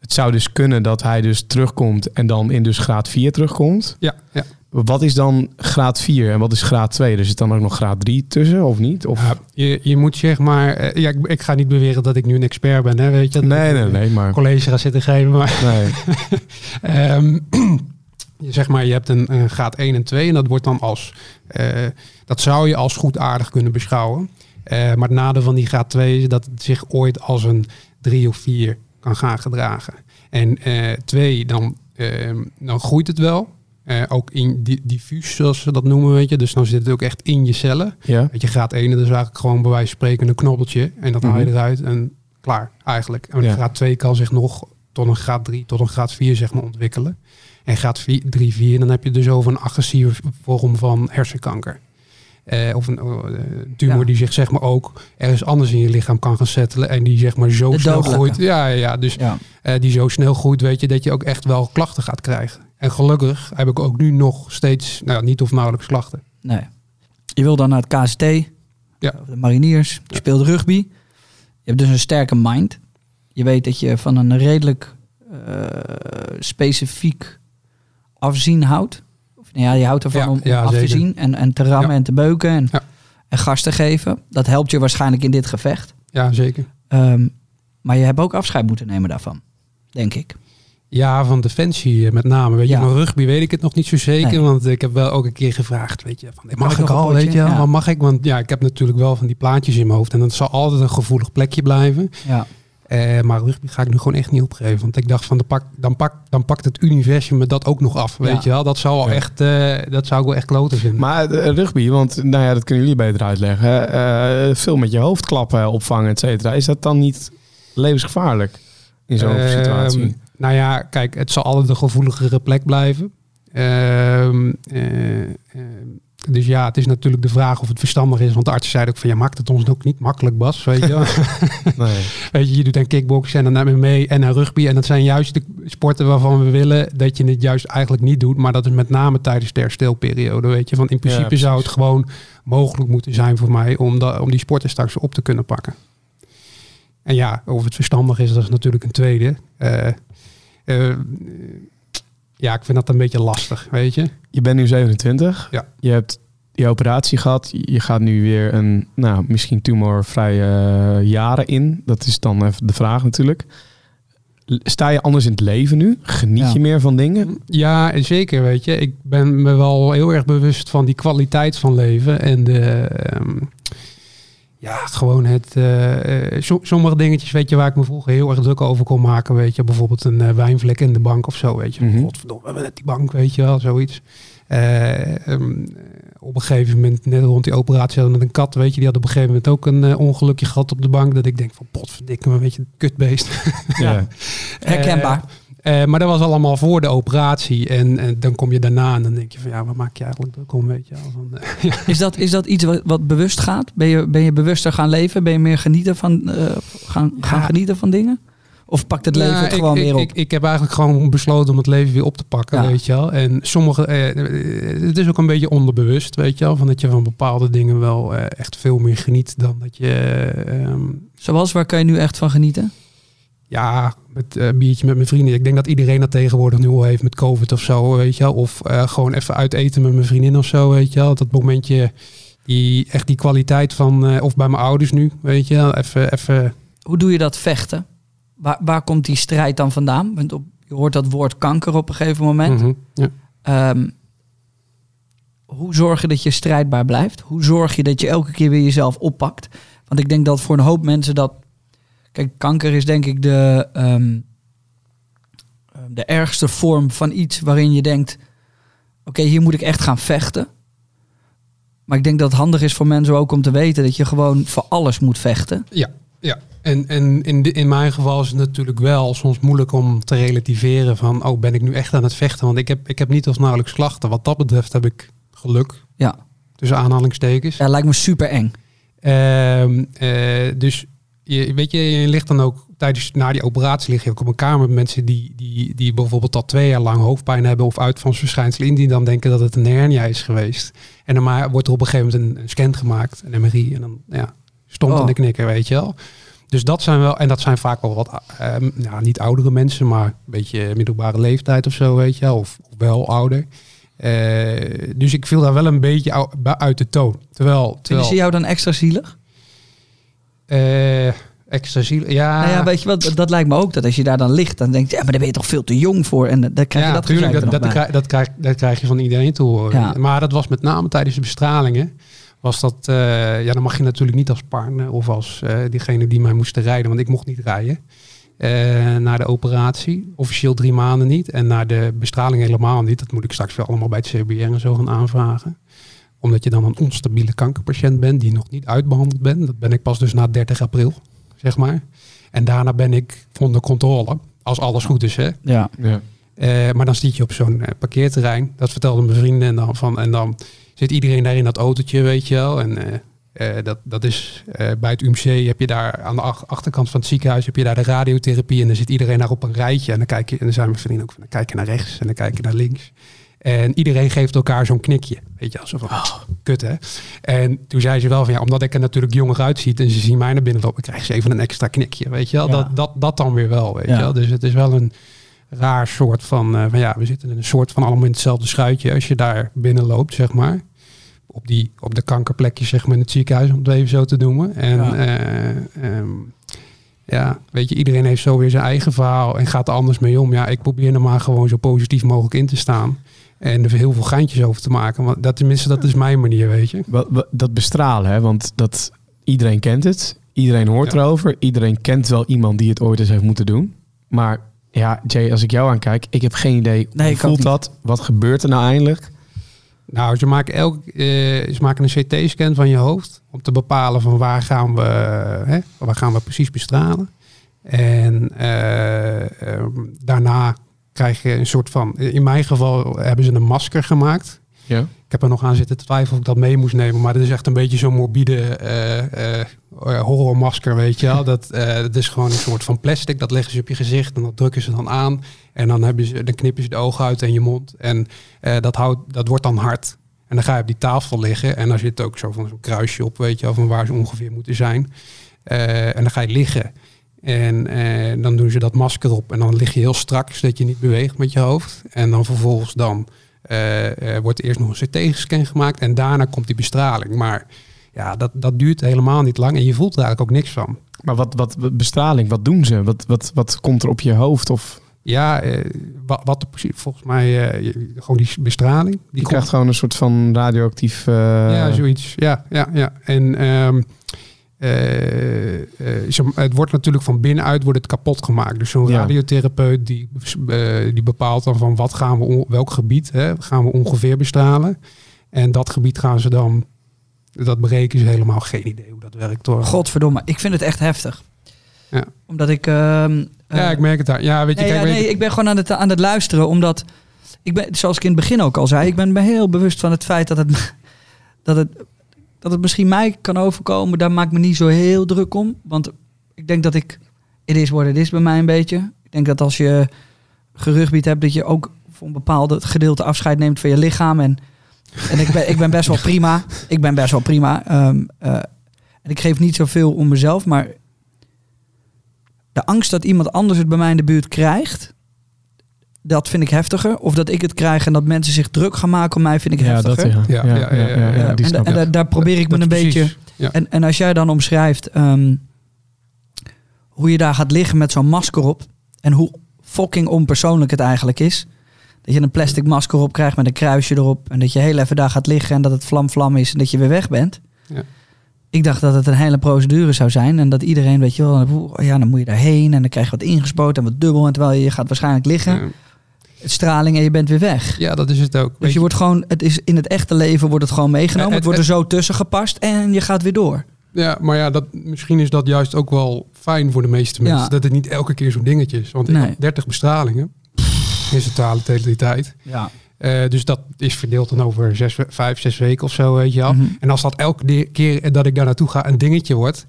Het zou dus kunnen dat hij dus terugkomt en dan in dus graad 4 terugkomt. ja, ja. Wat is dan graad 4 en wat is graad 2? Er zit dan ook nog graad 3 tussen, of niet? Of... Ja, je, je moet zeg maar, eh, ja, ik, ik ga niet beweren dat ik nu een expert ben, hè, weet je. Dat nee, nee, nee, maar... College ga zitten geven, maar Nee. Ehm, zeg maar, je hebt een, een graad 1 en 2 en dat wordt dan als, eh, dat zou je als goed aardig kunnen beschouwen. Eh, maar het nadeel van die graad 2 is dat het zich ooit als een 3 of 4 kan gaan gedragen. En 2, dan, ehm, dan groeit het wel. Eh, ook in di- diffuus, zoals ze dat noemen, weet je. Dus dan zit het ook echt in je cellen. Ja. Weet je, graad 1, dat is eigenlijk gewoon bij wijze van spreken een knobbeltje. En dat haal je Mhm. eruit en klaar, eigenlijk. En Ja. graad 2 kan zich nog tot een graad 3, tot een graad 4 zeg maar ontwikkelen. En graad 3, 4, dan heb je dus over een agressieve vorm van hersenkanker. Eh, of een eh, tumor Ja. die zich zeg maar ook ergens anders in je lichaam kan gaan settelen. En die zeg maar zo De snel dodelijke. groeit. Ja, ja, ja, dus Ja. eh, die zo snel groeit, weet je, dat je ook echt wel klachten gaat krijgen. En gelukkig heb ik ook nu nog steeds, nou ja, niet of nauwelijks klachten. Nee. Je wil dan naar het KST, Ja. de mariniers, je Ja. speelt rugby. Je hebt dus een sterke mind. Je weet dat je van een redelijk eh, specifiek afzien houdt. Of, nou ja, je houdt ervan Ja, om, ja, af te zien en, en te rammen en te beuken en, en gas te geven. Dat helpt je waarschijnlijk in dit gevecht. Ja, zeker. Ehm, maar je hebt ook afscheid moeten nemen daarvan, denk ik. Ja, van Defensie eh, met name. Weet je, Ja. van rugby weet ik het nog niet zo zeker. Nee. Want ik heb wel ook een keer gevraagd, weet je, van, mag ik ik al, weet je, Ja. mag ik? Want ja, ik heb natuurlijk wel van die plaatjes in mijn hoofd. En dat zal altijd een gevoelig plekje blijven. Ja. Eh, maar rugby ga ik nu gewoon echt niet opgeven. Want ik dacht van, de pak, dan, pak, dan pakt het universum me dat ook nog af. Weet Ja. je wel, dat zou Ja. echt, eh, dat zou ik wel echt kloten vinden. Maar eh, rugby, want nou ja, dat kunnen jullie beter uitleggen. Veel met je hoofd klappen, opvangen, et cetera. Is dat dan niet levensgevaarlijk in zo'n Ehm, situatie? Nou ja, kijk, het zal altijd een gevoeligere plek blijven. Dus ja, het is natuurlijk de vraag of het verstandig is. Want de arts zei ook van, ja, maakt het ons ook niet makkelijk, Bas. Weet je. Nee. weet je, je doet aan kickboksen en dan mee en naar rugby. En dat zijn juist de sporten waarvan we willen dat je het juist eigenlijk niet doet. Maar dat is met name tijdens de herstelperiode, weet je. Want in principe zou het gewoon mogelijk moeten zijn voor mij om, da- om die sporten straks op te kunnen pakken. En ja, of het verstandig is, dat is natuurlijk een tweede. Eh, ja, ik vind dat een beetje lastig, weet je. Je bent nu 27. Ja. Je hebt je operatie gehad. Je gaat nu weer een, nou, misschien tumorvrije jaren in. Dat is dan even de vraag natuurlijk. Sta je anders in het leven nu? Geniet Ja. je meer van dingen? Ja, en zeker, weet je. Ik ben me wel heel erg bewust van die kwaliteit van leven. En de, ehm, ja, gewoon het... eh, eh, som- sommige dingetjes, weet je, waar ik me vroeger heel erg druk over kon maken. Weet je, bijvoorbeeld een eh, wijnvlek in de bank of zo, weet je. Mhm. Godverdomme, we hebben net die bank, weet je wel, zoiets. Eh, ehm, op een gegeven moment, net rond die operatie hadden we met een kat, weet je. Die had op een gegeven moment ook een ongelukje gehad op de bank. Dat ik denk van, potverdikke me, weet je, kutbeest. Ja. Herkenbaar. Eh, maar dat was allemaal voor de operatie. En, en dan kom je daarna en dan denk je van ja, wat maak je eigenlijk druk om, weet je. Van, eh, Is dat, is dat iets wat, wat bewust gaat? Ben je, ben je bewuster gaan leven? Ben je meer genieten van, eh, gaan, Ja. gaan genieten van dingen? Of pakt het leven Nou, het ik, gewoon ik, weer op? Ik, ik heb eigenlijk gewoon besloten om het leven weer op te pakken, Ja. weet je wel. En sommige, eh, het is ook een beetje onderbewust, weet je wel. Van dat je van bepaalde dingen wel eh, echt veel meer geniet dan dat je... eh, ehm, Zoals, waar kan je nu echt van genieten? Ja, met eh, biertje met mijn vrienden. Ik denk dat iedereen dat tegenwoordig nu al heeft met COVID of zo, weet je wel. Of eh, gewoon even uit eten met mijn vriendin of zo, weet je wel. Dat momentje, die, echt die kwaliteit van, eh, of bij mijn ouders nu, weet je wel. Even, even, Hoe doe je dat vechten? Waar, waar komt die strijd dan vandaan? Want op, je hoort dat woord kanker op een gegeven moment. mhm, ja. Ehm, hoe zorg je dat je strijdbaar blijft? Hoe zorg je dat je elke keer weer jezelf oppakt? Want ik denk dat voor een hoop mensen dat... Kijk, kanker is denk ik de, ehm, de ergste vorm van iets waarin je denkt... Oké, hier moet ik echt gaan vechten. Maar ik denk dat het handig is voor mensen ook om te weten... dat je gewoon voor alles moet vechten. Ja, ja. En, en in, de, in mijn geval is het natuurlijk wel soms moeilijk om te relativeren van, oh, ben ik nu echt aan het vechten? Want ik heb, ik heb niet of nauwelijks klachten. Wat dat betreft heb ik geluk, Ja, tussen aanhalingstekens. ja lijkt me super eng. Ehm, eh, dus je, weet je, je ligt dan ook tijdens na die operatie lig je ook op een kamer met mensen die, die, die bijvoorbeeld al twee jaar lang hoofdpijn hebben of uitvalsverschijnselen in die dan denken dat het een hernia is geweest. En dan maar wordt er op een gegeven moment een, een scan gemaakt, een MRI en dan ja, stond Oh. en de knikker, weet je wel. Dus dat zijn wel, en dat zijn vaak wel wat, ja, niet oudere mensen, maar een beetje middelbare leeftijd of zo, weet je wel, of, of wel ouder. Eh, dus ik viel daar wel een beetje uit de toon. Terwijl, Vinden terwijl ze jou dan extra zielig? Eh, extra ziel. Ja, Nou ja, weet je wat, dat, lijkt me ook. Dat als je daar dan ligt, dan denk je, ja, maar daar ben je toch veel te jong voor. En dan krijg je ja, dat tuurlijk. Dat, dat, krijg, dat, krijg, dat krijg je van iedereen te horen. Ja. Maar dat was met name tijdens de bestralingen. Was dat, eh, ja, dan mag je natuurlijk niet als partner of als eh, diegene die mij moest rijden, want ik mocht niet rijden. eh na de operatie. Officieel drie maanden niet. En na de bestraling helemaal niet. Dat moet ik straks wel allemaal bij het CBR en zo gaan aanvragen. Omdat je dan een onstabiele kankerpatiënt bent die nog niet uitbehandeld bent. Dat ben ik pas dus na 30 april, zeg maar. En daarna ben ik onder controle. Als alles goed is, hè. Ja. Ja. Eh, maar dan zit je op zo'n eh, parkeerterrein. Dat vertelden mijn vrienden. En dan, van, en dan zit iedereen daar in dat autootje, weet je wel. En eh, eh, dat, dat is eh, bij het UMC heb je daar aan de ach- achterkant van het ziekenhuis heb je daar de radiotherapie. En dan zit iedereen daar op een rijtje. En dan kijk je, en dan zijn mijn vrienden ook van, dan kijk je naar rechts en dan kijk je naar links. En iedereen geeft elkaar zo'n knikje. Weet je, alsof van, kut hè. En toen zei ze wel van, ja, omdat ik er natuurlijk jonger uitziet en ze zien mij naar binnen lopen, krijgen ze even een extra knikje. Weet je wel, Ja. dat, dat, dat dan weer wel, weet Ja. je wel. Dus het is wel een raar soort van, eh, van ja, we zitten in een soort van allemaal in hetzelfde schuitje als je daar binnen loopt, zeg maar. Op, die, op de kankerplekjes, zeg maar, in het ziekenhuis, om het even zo te noemen. En Ja. ja, ja weet je, iedereen heeft zo weer zijn eigen verhaal en gaat er anders mee om. Ja, ik probeer er maar gewoon zo positief mogelijk in te staan. En er heel veel geintjes over te maken. Want dat, tenminste, dat is mijn manier, weet je. Dat bestralen, hè? want dat, iedereen kent het. Iedereen hoort Ja. erover. Iedereen kent wel iemand die het ooit eens heeft moeten doen. Maar ja, Jay, als ik jou aankijk, ik heb geen idee. Nee, hoe voelt dat? Wat gebeurt er nou eindelijk? Nou, ze maken, elk, eh, ze maken een CT-scan van je hoofd om te bepalen van waar gaan we, hè, waar gaan we precies bestralen. En eh, ehm, daarna krijg je een soort van, in mijn geval hebben ze een masker gemaakt. Ja. Ik heb er nog aan zitten twijfelen of ik dat mee moest nemen. Maar dat is echt een beetje zo'n morbide eh, eh, eh, horrormasker, weet je wel. Dat, dat is gewoon een soort van plastic. Dat leggen ze op je gezicht en dat drukken ze dan aan. En dan, hebben ze, dan knippen ze de ogen uit en je mond. En dat, houdt, dat wordt dan hard. En dan ga je op die tafel liggen. En dan zit ook zo van zo'n kruisje op, weet je wel, van waar ze ongeveer moeten zijn. En dan ga je liggen. En eh, dan doen ze dat masker op. En dan lig je heel strak, zodat je niet beweegt met je hoofd. En dan vervolgens dan eh, eh, wordt er eerst nog een CT-scan gemaakt en daarna komt die bestraling. Maar ja, dat, dat duurt helemaal niet lang en je voelt er eigenlijk ook niks van. Maar wat, wat bestraling, wat doen ze? Wat, wat, wat komt er op je hoofd? Of Ja, eh, wat, wat precies, volgens mij, eh, gewoon die bestraling. Die je komt- krijgt gewoon een soort van radioactief... ja, zoiets. Ja, ja, ja. En ehm, eh, eh, het wordt natuurlijk van binnenuit wordt het kapot gemaakt. Dus zo'n Ja. radiotherapeut die, eh, die bepaalt dan van wat gaan we, welk gebied hè, gaan we ongeveer bestralen. En dat gebied gaan ze dan, dat berekenen ze helemaal geen idee hoe dat werkt hoor. Godverdomme, ik vind het echt heftig. Ja. Omdat ik... ehm, Ja, eh, ik merk het daar. Ja, weet je, nee, kijk, ja, weet je- nee, ik ben gewoon aan het, aan het luisteren, omdat ik ben, zoals ik in het begin ook al zei, ik ben me heel bewust van het feit dat het, dat het, dat het misschien mij kan overkomen. Daar maak ik me niet zo heel druk om, want ik denk dat ik, het is wat het is bij mij een beetje. Ik denk dat als je gerugbied hebt, dat je ook voor een bepaald gedeelte afscheid neemt van je lichaam. En, en ik, ben, ik ben best wel prima. Ik ben best wel prima. Ehm, eh, en ik geef niet zoveel om mezelf, maar de angst dat iemand anders het bij mij in de buurt krijgt, dat vind ik heftiger. Of dat ik het krijg en dat mensen zich druk gaan maken om mij, vind ik ja, heftiger. dat ja. Ja, Ja, ja, ja, ja, ja. die en daar- daar probeer ik me Dat een beetje. En, en als jij dan omschrijft ehm, hoe je daar gaat liggen met zo'n masker op en hoe fucking onpersoonlijk het eigenlijk is. Dat je een plastic masker op krijgt met een kruisje erop en dat je heel even daar gaat liggen en dat het vlam vlam is en dat je weer weg bent. Ja. Ik dacht dat het een hele procedure zou zijn en dat iedereen, weet je wel, ja, dan moet je daarheen en dan krijg je wat ingespoten en wat dubbel en terwijl je, je gaat waarschijnlijk liggen, Ja. Straling en je bent weer weg. Ja, dat is het ook. Dus je wordt gewoon, het is in het echte leven wordt het gewoon meegenomen. Het wordt er zo tussen gepast en je gaat weer door. Ja, maar ja, dat, misschien is dat juist ook wel fijn voor de meeste mensen. Ja. Dat het niet elke keer zo'n dingetje is. Want ik Nee. had 30 bestralingen in zijn totale tijd. Ja. Eh, dus dat is verdeeld dan over zes, vijf, zes weken of zo, weet je wel. Mhm. En als dat elke keer dat ik daar naartoe ga een dingetje wordt...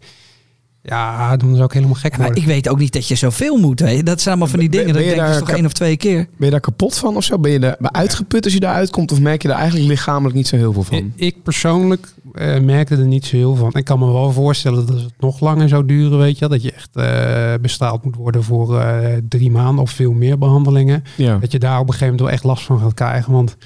Ja, dan zou ik helemaal gek maar worden. ik weet ook niet dat je zoveel moet. Je. Dat zijn allemaal van die dingen. ben Dat je ik denk, daar toch één of twee keer. Ben je daar kapot van of zo? Ben je er uitgeput als je daar uitkomt? Of merk je daar eigenlijk lichamelijk niet zo heel veel van? Ik, ik persoonlijk eh, merkte er niet zo heel van. Ik kan me wel voorstellen dat het nog langer zou duren, weet je. Dat je echt eh, bestraald moet worden voor eh, drie maanden of veel meer behandelingen. Ja. Dat je daar op een gegeven moment wel echt last van gaat krijgen. Want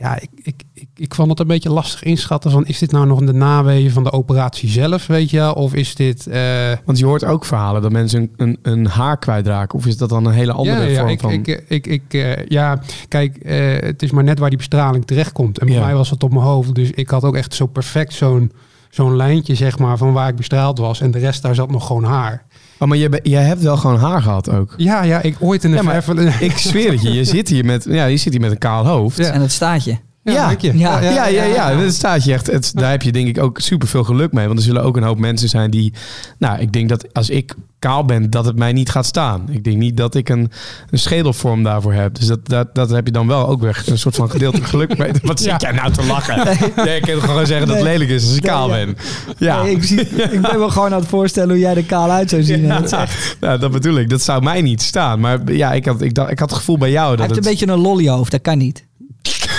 ja, ik, ik, ik, ik vond het een beetje lastig inschatten van... is dit nou nog de naweeën van de operatie zelf, weet je? Of is dit... eh, Want je hoort ook verhalen dat mensen een, een, een haar kwijtraken. Of is dat dan een hele andere ja, ja, vorm ik, van... ik, ik, ik, eh, ja, kijk, eh, het is maar net waar die bestraling terechtkomt. En bij Ja. mij was het op mijn hoofd. Dus ik had ook echt zo perfect zo'n zo'n lijntje, zeg maar, van waar ik bestraald was. En de rest, daar zat nog gewoon haar. Oh, maar je, jij hebt wel gewoon haar gehad ook. Ja, ja, ik ooit in een Ja, maar verf- Ik zweer het je, je zit hier met, ja, je zit hier met een kaal hoofd. Ja. En het staat je. Ja, dank je. Ja. Ja, ja, ja. Dat staat je echt. Het, daar heb je denk ik ook super veel geluk mee. Want er zullen ook een hoop mensen zijn die. Nou, ik denk dat als ik kaal ben, dat het mij niet gaat staan. Ik denk niet dat ik een, een schedelvorm daarvoor heb. Dus dat, dat, dat heb je dan wel ook weer een soort van gedeeltelijk geluk mee. Wat zit jij nou te lachen? Nee, ik kan toch gewoon zeggen dat het Nee. lelijk is als ik Nee, kaal ja. ben. Ja. Nee, ik, zie, ik ben me gewoon aan het voorstellen hoe jij er kaal uit zou zien. En dat echt- Nou, dat bedoel ik. Dat zou mij niet staan. Maar ja, ik had, ik, dacht, ik had het gevoel bij jou hij dat heeft een het... beetje een lollyhoofd, dat kan niet.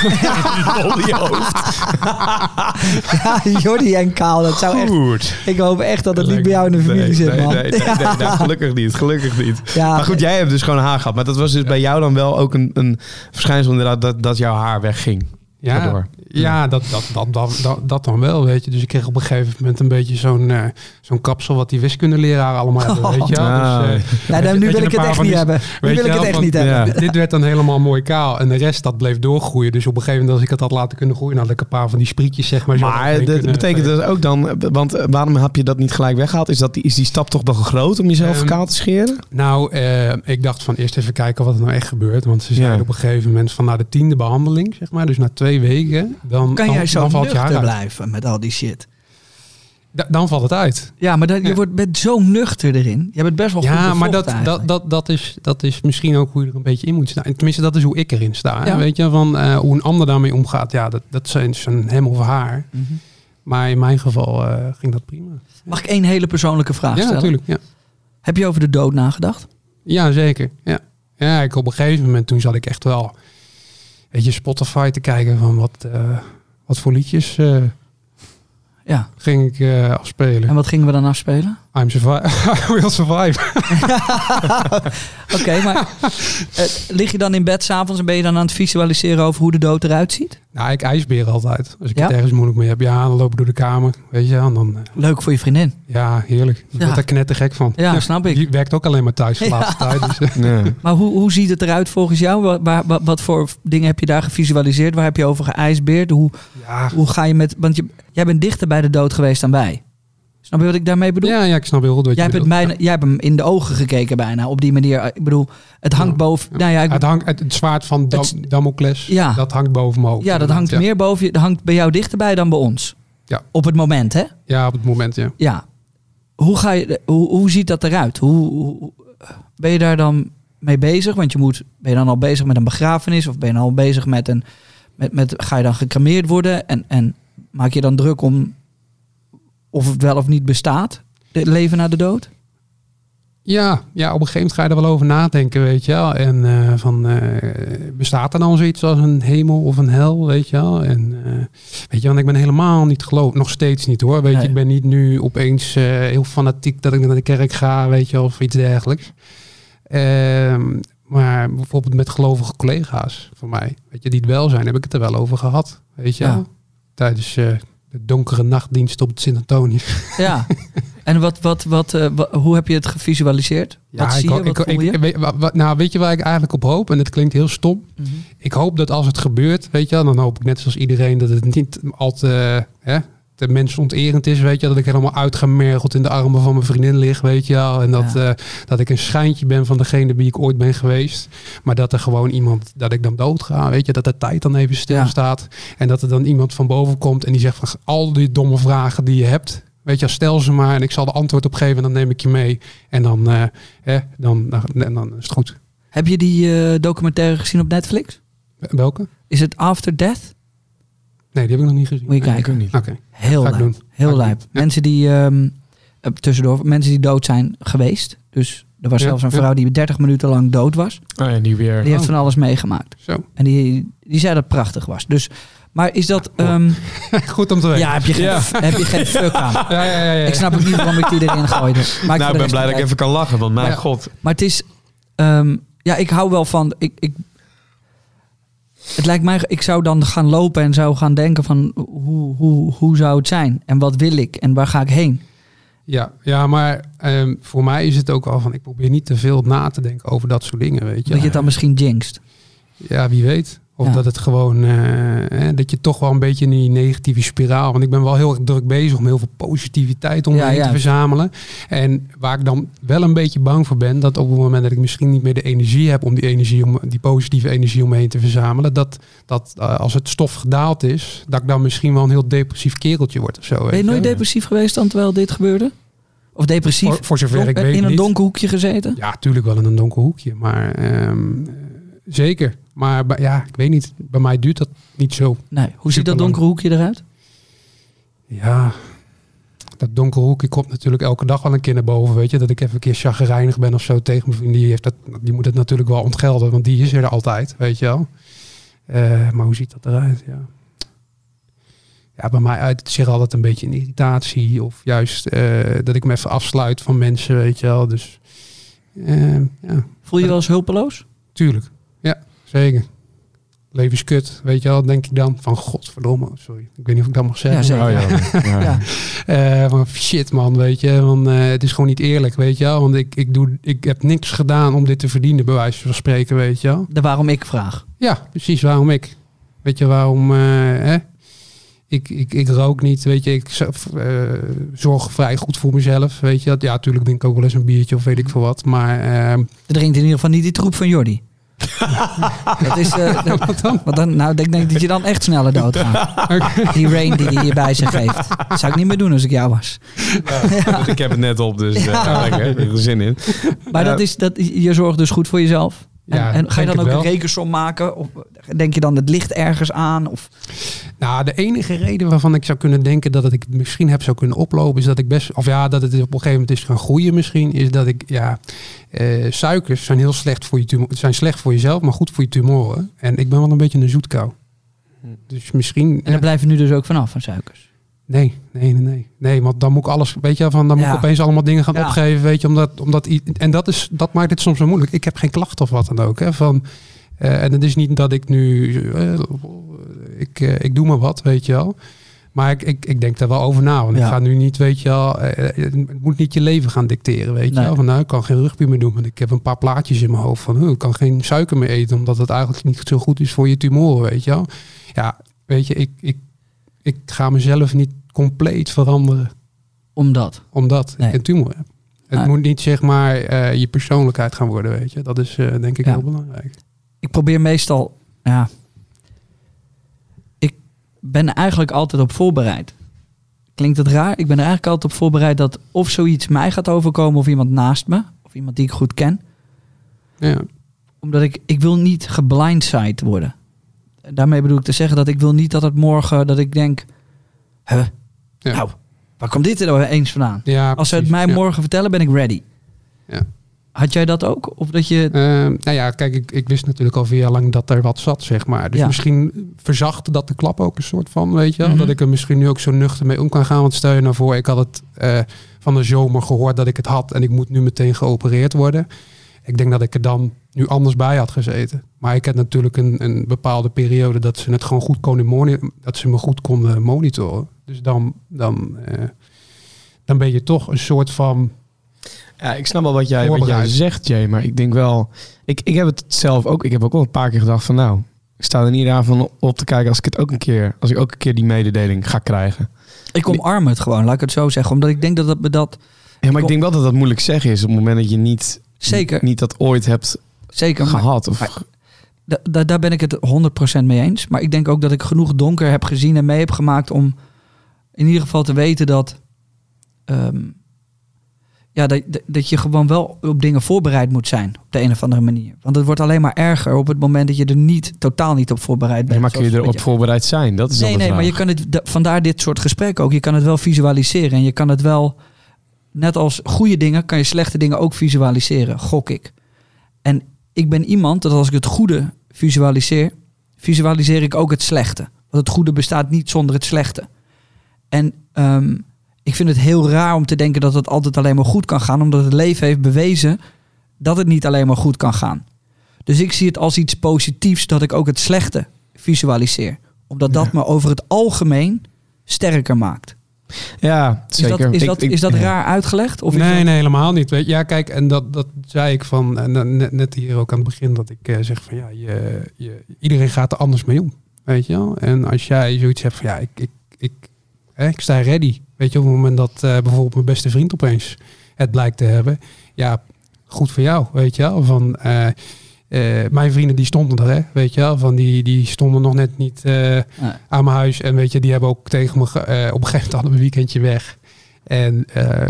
Ja, Jordi en kaal, dat zou echt... Ik hoop echt dat het niet bij jou in de familie nee, zit, nee, man. Nee, gelukkig niet. Gelukkig niet. Ja, maar goed, jij hebt dus gewoon haar gehad. Maar dat was dus bij jou dan wel ook een, een verschijnsel inderdaad dat, dat jouw haar wegging. Ja, ja dat, dat, dat, dat, dat, dan wel, weet je. Dus ik kreeg op een gegeven moment een beetje zo'n eh, zo'n kapsel wat die wiskundeleraar allemaal hebben, weet je. Dus, eh, dan, weet nu wil ik het echt niet hebben. Nu wil ik het echt niet hebben. Dit werd dan helemaal mooi kaal. En de rest, dat bleef doorgroeien. Dus op een gegeven moment, als ik het had laten kunnen groeien... had ik een paar van die sprietjes, zeg maar. Maar dat kunnen- betekent dus ook dan... Want eh, waarom heb je dat niet gelijk weggehaald? Is, dat die, is die stap toch nog groot om jezelf Ehm, kaal te scheren? Nou, eh, ik dacht van eerst even kijken wat er nou echt gebeurt. Want ze zeiden Ja. op een gegeven moment van na de tiende behandeling, zeg maar. Dus na twee weken, dan, Kan jij zo dan nuchter blijven met al die shit? Da- dan valt het uit. Ja, maar dat, je Ja. wordt, bent zo nuchter erin. Je bent best wel goed Ja, maar dat, dat, eigenlijk. dat, dat, is, dat is misschien ook hoe je er een beetje in moet staan. Tenminste, dat is hoe ik erin sta. Ja. Weet je, van eh, hoe een ander daarmee omgaat. Ja, dat, dat zijn zijn hem of haar. Mhm. Maar in mijn geval eh, ging dat prima. Mag ik één hele persoonlijke vraag Ja, stellen? natuurlijk. Ja. Heb je over de dood nagedacht? ja, zeker. Ja. ja, ik op een gegeven moment toen zat ik echt wel... Weet je, Spotify te kijken van wat, eh, wat voor liedjes eh, Ja. ging ik eh, afspelen. En wat gingen we dan afspelen? I'm survive. I will survive. Oké, maar eh, lig je dan in bed s'avonds en ben je dan aan het visualiseren over hoe de dood eruit ziet? nou, ik ijsbeer altijd. Als ik Ja? het ergens moeilijk mee heb. Ja, dan loop ik door de kamer. Weet je, en dan... eh, Leuk voor je vriendin. ja, heerlijk. Ik Ja. word daar knettergek van. Ja, snap ik. Die werkt ook alleen maar thuis de Ja. laatste tijd. Dus, eh, Nee. Maar hoe, hoe ziet het eruit volgens jou? Wat, waar- wat, wat voor dingen heb je daar gevisualiseerd? Waar heb je over geijsbeerd? Hoe, ja, hoe ga je met... Want je, jij bent dichter bij de dood geweest dan wij. Snap je wat ik daarmee bedoel? ja, ja, ik snap heel goed wat Jij je hebt, bijna, jij hebt hem in de ogen gekeken bijna, op die manier. Ik bedoel, het hangt boven... Ja. Nou ja, ik, Het, hangt, het, het zwaard van Dam, Het- Damocles, Ja. dat hangt boven mijn hoofd. ja, dat hangt meer boven je. Dat hangt bij jou dichterbij dan bij ons. Ja. Op het moment, hè? Ja, op het moment, ja. Ja. Hoe, ga je, hoe, hoe ziet dat eruit? Hoe, hoe- ben je daar dan mee bezig? Want je moet, ben je dan al bezig met een begrafenis? Of ben je dan al bezig met een... Met, met, ga je dan gecremeerd worden? En, en maak je dan druk om of het wel of niet bestaat? Het leven na de dood? Ja, ja, op een gegeven moment ga je er wel over nadenken, weet je wel. En eh, van, eh, bestaat er dan zoiets als een hemel of een hel, weet je wel? En eh, weet je, want ik ben helemaal niet geloof, nog steeds niet hoor. Weet Nee. je, ik ben niet nu opeens heel fanatiek dat ik naar de kerk ga, weet je, wel, of iets dergelijks. Ehm, maar bijvoorbeeld met gelovige collega's van mij, weet je, die het wel zijn, heb ik het er wel over gehad, weet je Ja. Tijdens de donkere nachtdienst op het Sint-Antonius. Ja. en wat, wat, wat, eh, hoe heb je het gevisualiseerd? wat zie je? hoop- Wat ik, je? ik- weet- nou, weet je waar ik eigenlijk op hoop? En het klinkt heel stom. Mhm. Ik hoop dat als het gebeurt, weet je dan hoop ik net zoals iedereen dat het niet al te, hè, te mensonterend is, weet je dat ik helemaal uitgemergeld in de armen van mijn vriendin lig, weet je wel. En dat, Ja. eh, dat ik een schijntje ben van degene wie ik ooit ben geweest. Maar dat er gewoon iemand, dat ik dan dood ga, weet je, dat de tijd dan even stilstaat. En dat er dan iemand van boven komt en die zegt van al die domme vragen die je hebt, weet je, stel ze maar en ik zal er antwoord op geven en dan neem ik je mee. En dan, eh, hè, dan, dan, dan is het goed. Heb je die eh, documentaire gezien op Netflix? Welke? Is het After Death? Nee, die heb ik nog niet gezien. Moet je Nee. kijken. Ik ook niet. Oké. Heel lijp. doen. Heel lijp. Mensen die, ehm, eh, tussendoor, mensen die dood zijn geweest. Dus er was Ja, zelfs een ja. vrouw die 30 minuten lang dood was. Oh ja, die weer. Die heeft Oh. van alles meegemaakt. Zo. En die, die zei dat het prachtig was. Dus, maar is dat... Oh. ehm, Goed om te weten. ja, heb je, geen, Ja. heb je geen fuck aan. Ja, ja, ja, ja. Ik snap ook niet waarom ik die erin gooide. Maar nou, ik ben blij dat ik even kan lachen, want mijn Ja. god. Maar het is... ehm, ja, ik hou wel van... Ik, ik, het lijkt mij... Ik zou dan gaan lopen en zou gaan denken van... Hoe, hoe, hoe zou het zijn? En wat wil ik? En waar ga ik heen? Ja, ja maar ehm, voor mij is het ook al van... Ik probeer niet te veel na te denken over dat soort dingen, weet je. Dat je het dan misschien jinxt. Ja, wie weet. Of Ja. dat het gewoon... eh, hè, dat je toch wel een beetje in die negatieve spiraal... Want ik ben wel heel erg druk bezig om heel veel positiviteit om me Ja, heen ja. te verzamelen. En waar ik dan wel een beetje bang voor ben... dat op het moment dat ik misschien niet meer de energie heb... om die, energie, om, die positieve energie om me heen te verzamelen... dat, dat eh, als het stof gedaald is... dat ik dan misschien wel een heel depressief kereltje word of zo. Ben je nooit depressief geweest dan terwijl dit gebeurde? Of depressief? Voor, voor zover ik weet in een donker hoekje gezeten? Ja, tuurlijk wel in een donker hoekje. Maar ehm, eh, zeker. Maar bij- ja, ik weet niet. Bij mij duurt dat niet zo. Nee. Hoe ziet dat donkere hoekje eruit? Ja, dat donkere hoekje komt natuurlijk elke dag wel een keer naar boven. Weet je, dat ik even een keer chagrijnig ben of zo tegen mijn vriend. Die, heeft dat, die moet het natuurlijk wel ontgelden, want die is er altijd, weet je wel. Eh, maar hoe ziet dat eruit? Ja. ja, bij mij uit zich altijd een beetje een irritatie. Of juist eh, dat ik me even afsluit van mensen, weet je wel. Dus eh, ja, Voel je je wel eens hulpeloos? Tuurlijk. Ja, zeker. Leven is kut, weet je wel, denk ik dan. Van godverdomme, sorry. Ik weet niet of ik dat mag zeggen. Ja, zeker. Oh, ja. Ja. Ja. Eh, van shit man, weet je. Want, eh, het is gewoon niet eerlijk, weet je wel. Want ik, ik, doe, ik heb niks gedaan om dit te verdienen, bij wijze van spreken, weet je wel. De waarom ik vraag. Ja, precies, waarom ik. Weet je waarom, eh, hè? Ik, ik, ik rook niet, weet je. Ik eh, zorg vrij goed voor mezelf, weet je. dat. Ja, natuurlijk drink ik ook wel eens een biertje of weet ik veel wat. Maar ehm, Je drinkt in ieder geval niet die troep van Jordi. Dat is... eh, dat- dan? want dan, nou, ik denk dat je dan echt sneller doodgaat. Die rain die hij je bij zich geeft. Dat zou ik niet meer doen als ik jou was. Ik heb het net op, dus lekker. Ik heb er zin in. Maar dat is, dat, je zorgt dus goed voor jezelf. En, Ja, en ga je dan ook een rekensom maken? Of denk je dan het licht ergens aan? Of, Nou, de enige reden waarvan ik zou kunnen denken dat het ik het misschien heb zou kunnen oplopen, is dat ik best, of ja, dat het op een gegeven moment is gaan groeien misschien, is dat ik, ja, eh, suikers zijn heel slecht voor je tumor, zijn slecht voor jezelf, maar goed voor je tumoren. En ik ben wel een beetje een zoetkou. Dus misschien, en daar blijf je nu dus ook vanaf van suikers. Nee, nee, nee, nee. Nee, want dan moet ik alles, weet je, van dan moet Ja. ik opeens allemaal dingen gaan Ja. opgeven, weet je, omdat, omdat en dat is, dat maakt het soms wel moeilijk. Ik heb geen klachten of wat dan ook, hè, van, eh, en het is niet dat ik nu, eh, ik, eh, ik doe maar wat, weet je wel. Maar ik, ik, ik denk daar wel over na, want Ja. ik ga nu niet, weet je wel, het moet niet je leven gaan dicteren, weet je Nee. wel. Van nou, ik kan geen rugby meer doen, want ik heb een paar plaatjes in mijn hoofd van, ik kan geen suiker meer eten, omdat het eigenlijk niet zo goed is voor je tumoren, weet je wel. Ja, weet je, ik, ik, ik ga mezelf niet compleet veranderen Omdat. omdat Nee. ik een tumor heb. Het Nee. moet niet zeg maar eh, je persoonlijkheid gaan worden, weet je. Dat is eh, denk ik Ja. heel belangrijk. Ik probeer meestal, ja. Ik ben eigenlijk altijd op voorbereid. Klinkt het raar? Ik ben er eigenlijk altijd op voorbereid dat of zoiets mij gaat overkomen of iemand naast me. Of iemand die ik goed ken. Ja. Omdat ik, ik wil niet geblindsided worden. Daarmee bedoel ik te zeggen dat ik wil niet dat het morgen, dat ik denk, huh, Ja. nou, waar komt dit er nou eens vandaan? Ja, Als ze het mij morgen vertellen, ben ik ready. Ja. Had jij dat ook? Of dat je, Ehm, nou ja, kijk, ik, ik wist natuurlijk al vier jaar lang dat er wat zat, zeg maar. Dus Ja. misschien verzacht dat de klap ook een soort van, weet je. Mhm. Dat ik er misschien nu ook zo nuchter mee om kan gaan. Want stel je nou voor, ik had het eh, van de zomer gehoord dat ik het had en ik moet nu meteen geopereerd worden. Ik denk dat ik er dan nu anders bij had gezeten. Maar ik heb natuurlijk een, een bepaalde periode dat ze het gewoon goed konden monitoren. Dat ze me goed konden monitoren. Dus dan, dan, eh, dan ben je toch een soort van. Ja, ik snap wel wat jij, wat jij zegt, Jay. Maar ik denk wel... Ik, ik heb het zelf ook... Ik heb ook wel een paar keer gedacht van... Nou, ik sta er niet aan van op te kijken als ik het ook een keer... Als ik ook een keer die mededeling ga krijgen. ik omarm het gewoon, laat ik het zo zeggen. Omdat ik denk dat dat, dat Ja, maar ik denk wel dat dat moeilijk zeggen is... op het moment dat je niet... Zeker. Niet dat ooit hebt zeker maar- gehad. Of, maar- Da- da- daar ben ik het 100% mee eens. Maar ik denk ook dat ik genoeg donker heb gezien en mee heb gemaakt om in ieder geval te weten dat, ehm, ja, dat, dat- je gewoon wel op dingen voorbereid moet zijn op de een of andere manier. Want het wordt alleen maar erger op het moment dat je er niet, totaal niet op voorbereid bent. nee, maar kun je erop wat voorbereid zijn? Dat is Nee, nee, maar je kan het, da- vandaar dit soort gesprekken ook. Je kan het wel visualiseren en je kan het wel, net als goede dingen, kan je slechte dingen ook visualiseren, gok ik. En ik ben iemand dat als ik het goede visualiseer, visualiseer ik ook het slechte. Want het goede bestaat niet zonder het slechte. En ehm, ik vind het heel raar om te denken dat het altijd alleen maar goed kan gaan, omdat het leven heeft bewezen dat het niet alleen maar goed kan gaan. Dus ik zie het als iets positiefs dat ik ook het slechte visualiseer. Omdat dat Ja. me over het algemeen sterker maakt. Ja, Is zeker. dat, is Ik- dat, ik- is dat ja. raar uitgelegd? Of nee, dat- nee, helemaal niet. Ja, kijk, en dat, dat zei ik van, net, net hier ook aan het begin, dat ik eh, zeg van ja, je, je, iedereen gaat er anders mee om. Weet je wel? En als jij zoiets hebt van ja, ik, ik, ik, hè, ik sta ready. Weet je, op het moment dat eh, bijvoorbeeld mijn beste vriend opeens het blijkt te hebben, ja, goed voor jou, weet je wel. Van, eh, eh, mijn vrienden die stonden er, hè, weet je wel. Van die, die stonden nog net niet Nee. aan mijn huis. En weet je, die hebben ook tegen me, op een gegeven moment hadden we een weekendje weg. En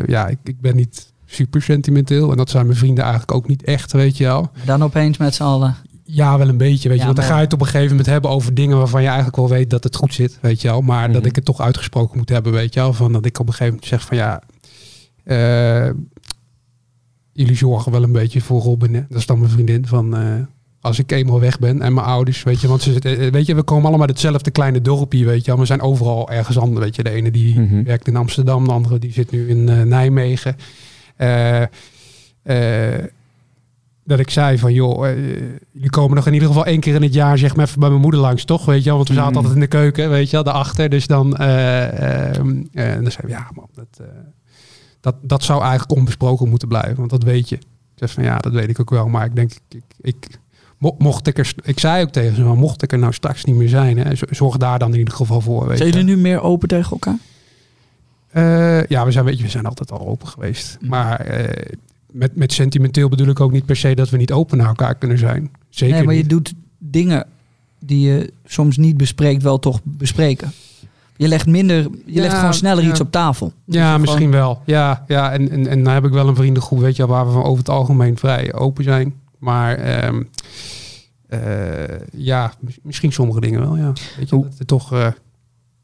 ja, ik, ik ben niet super sentimenteel. En dat zijn mijn vrienden eigenlijk ook niet echt, weet je wel. Dan opeens met z'n allen. Ja, wel een beetje, weet je. Want dan maar- ga je het op een gegeven moment hebben over dingen waarvan je eigenlijk wel weet dat het goed zit, weet je wel. Maar dat Mhm. ik het toch uitgesproken moet hebben, weet je wel. Van dat ik op een gegeven moment zeg van ja, eh, jullie zorgen wel een beetje voor Robin. Hè? Dat is dan mijn vriendin van eh, als ik eenmaal weg ben en mijn ouders, weet je. Want ze, zitten- eh, weet je, we komen allemaal uit hetzelfde kleine dorpje, weet je wel. We zijn overal ergens anders, weet je. De ene die Mhm. werkt in Amsterdam, de andere die zit nu in Nijmegen. Eh, eh, dat ik zei van, joh, eh, jullie komen nog in ieder geval één keer in het jaar, zeg maar even bij mijn moeder langs, toch? Weet je wel, want we zaten Mhm. altijd in de keuken, weet je wel, daarachter. Dus dan, en dan zei ik, ja man, dat, dat, dat zou eigenlijk onbesproken moeten blijven, want dat weet je. Ik zei van, ja, dat weet ik ook wel, maar ik denk, ik, ik, mo- mocht ik er, ik zei ook tegen ze, maar mocht ik er nou straks niet meer zijn, hè, zorg daar dan in ieder geval voor, weet Zijn je. jullie nu meer open tegen elkaar? Ja, we zijn, weet je, we zijn altijd al open geweest. Mm. Maar met, met sentimenteel bedoel ik ook niet per se dat we niet open naar elkaar kunnen zijn. Zeker nee, maar je doet dingen die je soms niet bespreekt, wel toch bespreken. Je legt minder, je Ja, legt gewoon sneller ja. iets op tafel. Dus Ja, gewoon- misschien wel. Ja, ja en, en, en dan heb ik wel een vriendengroep, weet je, waar we van over het algemeen vrij open zijn. Maar ehm, eh, ja, mis- misschien sommige dingen wel, ja. Weet je, Hoe- dat toch... eh,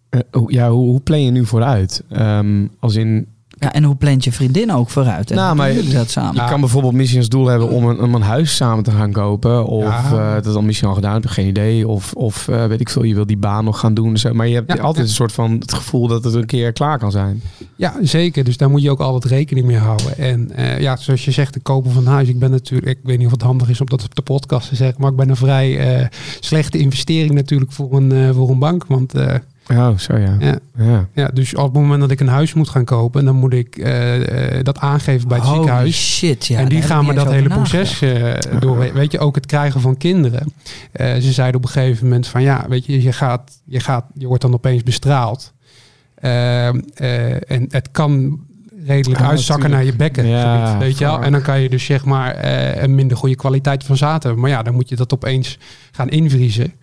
Eh, hoe- ja, hoe, hoe plan je nu vooruit? Ehm, als in, Ja, en hoe plant je vriendin ook vooruit? En Nou, maar- jullie dat samen? Je kan bijvoorbeeld misschien als doel hebben om een, om een huis samen te gaan kopen. Of Ja. eh, dat is dan misschien al gedaan, heb je geen idee. Of, of eh, weet ik veel, je wil die baan nog gaan doen. Zo. Maar je hebt Ja, altijd ja. een soort van het gevoel dat het een keer klaar kan zijn. Ja, zeker. Dus daar moet je ook altijd rekening mee houden. En eh, ja, zoals je zegt, de kopen van huis. Ik ben natuurlijk, ik weet niet of het handig is om dat op de podcast te zeggen, maar ik ben een vrij eh, slechte investering natuurlijk voor een, voor een bank. Want eh, Oh, zo ja. ja, ja. ja, dus op het moment dat ik een huis moet gaan kopen, dan moet ik eh, eh, dat aangeven bij het Holy ziekenhuis. shit, ja. en die gaan me dat hele proces eh, door. Weet je, ook het krijgen van kinderen. Eh, ze zeiden op een gegeven moment van ja, weet je, je gaat, je gaat, je wordt dan opeens bestraald. Eh, eh, en het kan redelijk Ah, uitzakken naar je bekken. Ja, weet je wel? En dan kan je dus zeg maar eh, een minder goede kwaliteit van zaad hebben. Maar ja, dan moet je dat opeens gaan invriezen.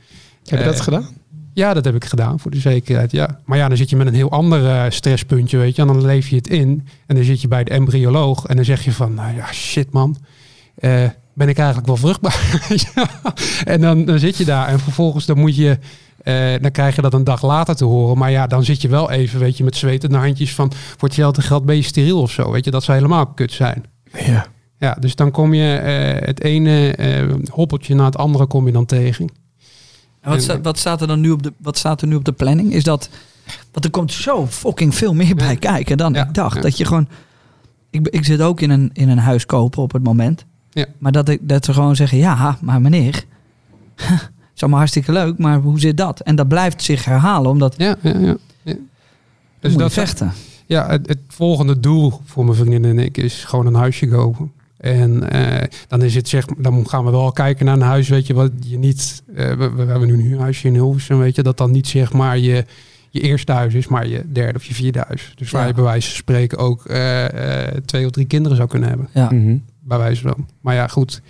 Heb je dat gedaan? Ja, dat heb ik gedaan voor de zekerheid. Ja. Maar ja, dan zit je met een heel ander eh, stresspuntje, weet je. En dan leef je het in. En dan zit je bij de embryoloog. En dan zeg je van, nou ja, shit man. Eh, ben ik eigenlijk wel vruchtbaar? ja. En dan, dan zit je daar. En vervolgens dan moet je... eh, dan krijg je dat een dag later te horen. Maar ja, dan zit je wel even, weet je, met zwetende handjes van... Voor hetzelfde geld ben je steriel of zo. Weet je, dat zou helemaal kut zijn. Ja. Ja, dus dan kom je het ene hoppeltje na het andere kom je dan tegen. En wat, sta- wat, staat er dan nu op de, wat staat er nu op de planning? Is dat. Want er komt zo fucking veel meer bij kijken dan ik dacht. Dat je gewoon. Ik, ik zit ook in een, in een huis kopen op het moment. Ja. Maar dat, ik, dat ze gewoon zeggen: ja, maar meneer. is allemaal hartstikke leuk, maar hoe zit dat? En dat blijft zich herhalen, omdat. Ja, ja, ja. ja. Dus dat, vechten. Ja, het, het volgende doel voor mijn vriendin en ik is gewoon een huisje kopen. En eh, dan is het zeg, dan gaan we wel kijken naar een huis, weet je, wat je niet. eh, we, we hebben nu een huurhuisje in Hilversum, weet je, dat dan niet zeg maar je, je eerste huis is, maar je derde of je vierde huis. Dus waar Ja. je bij wijze van spreken ook eh, eh, twee of drie kinderen zou kunnen hebben, Ja. Mhm. bij wijze van. Maar ja, goed.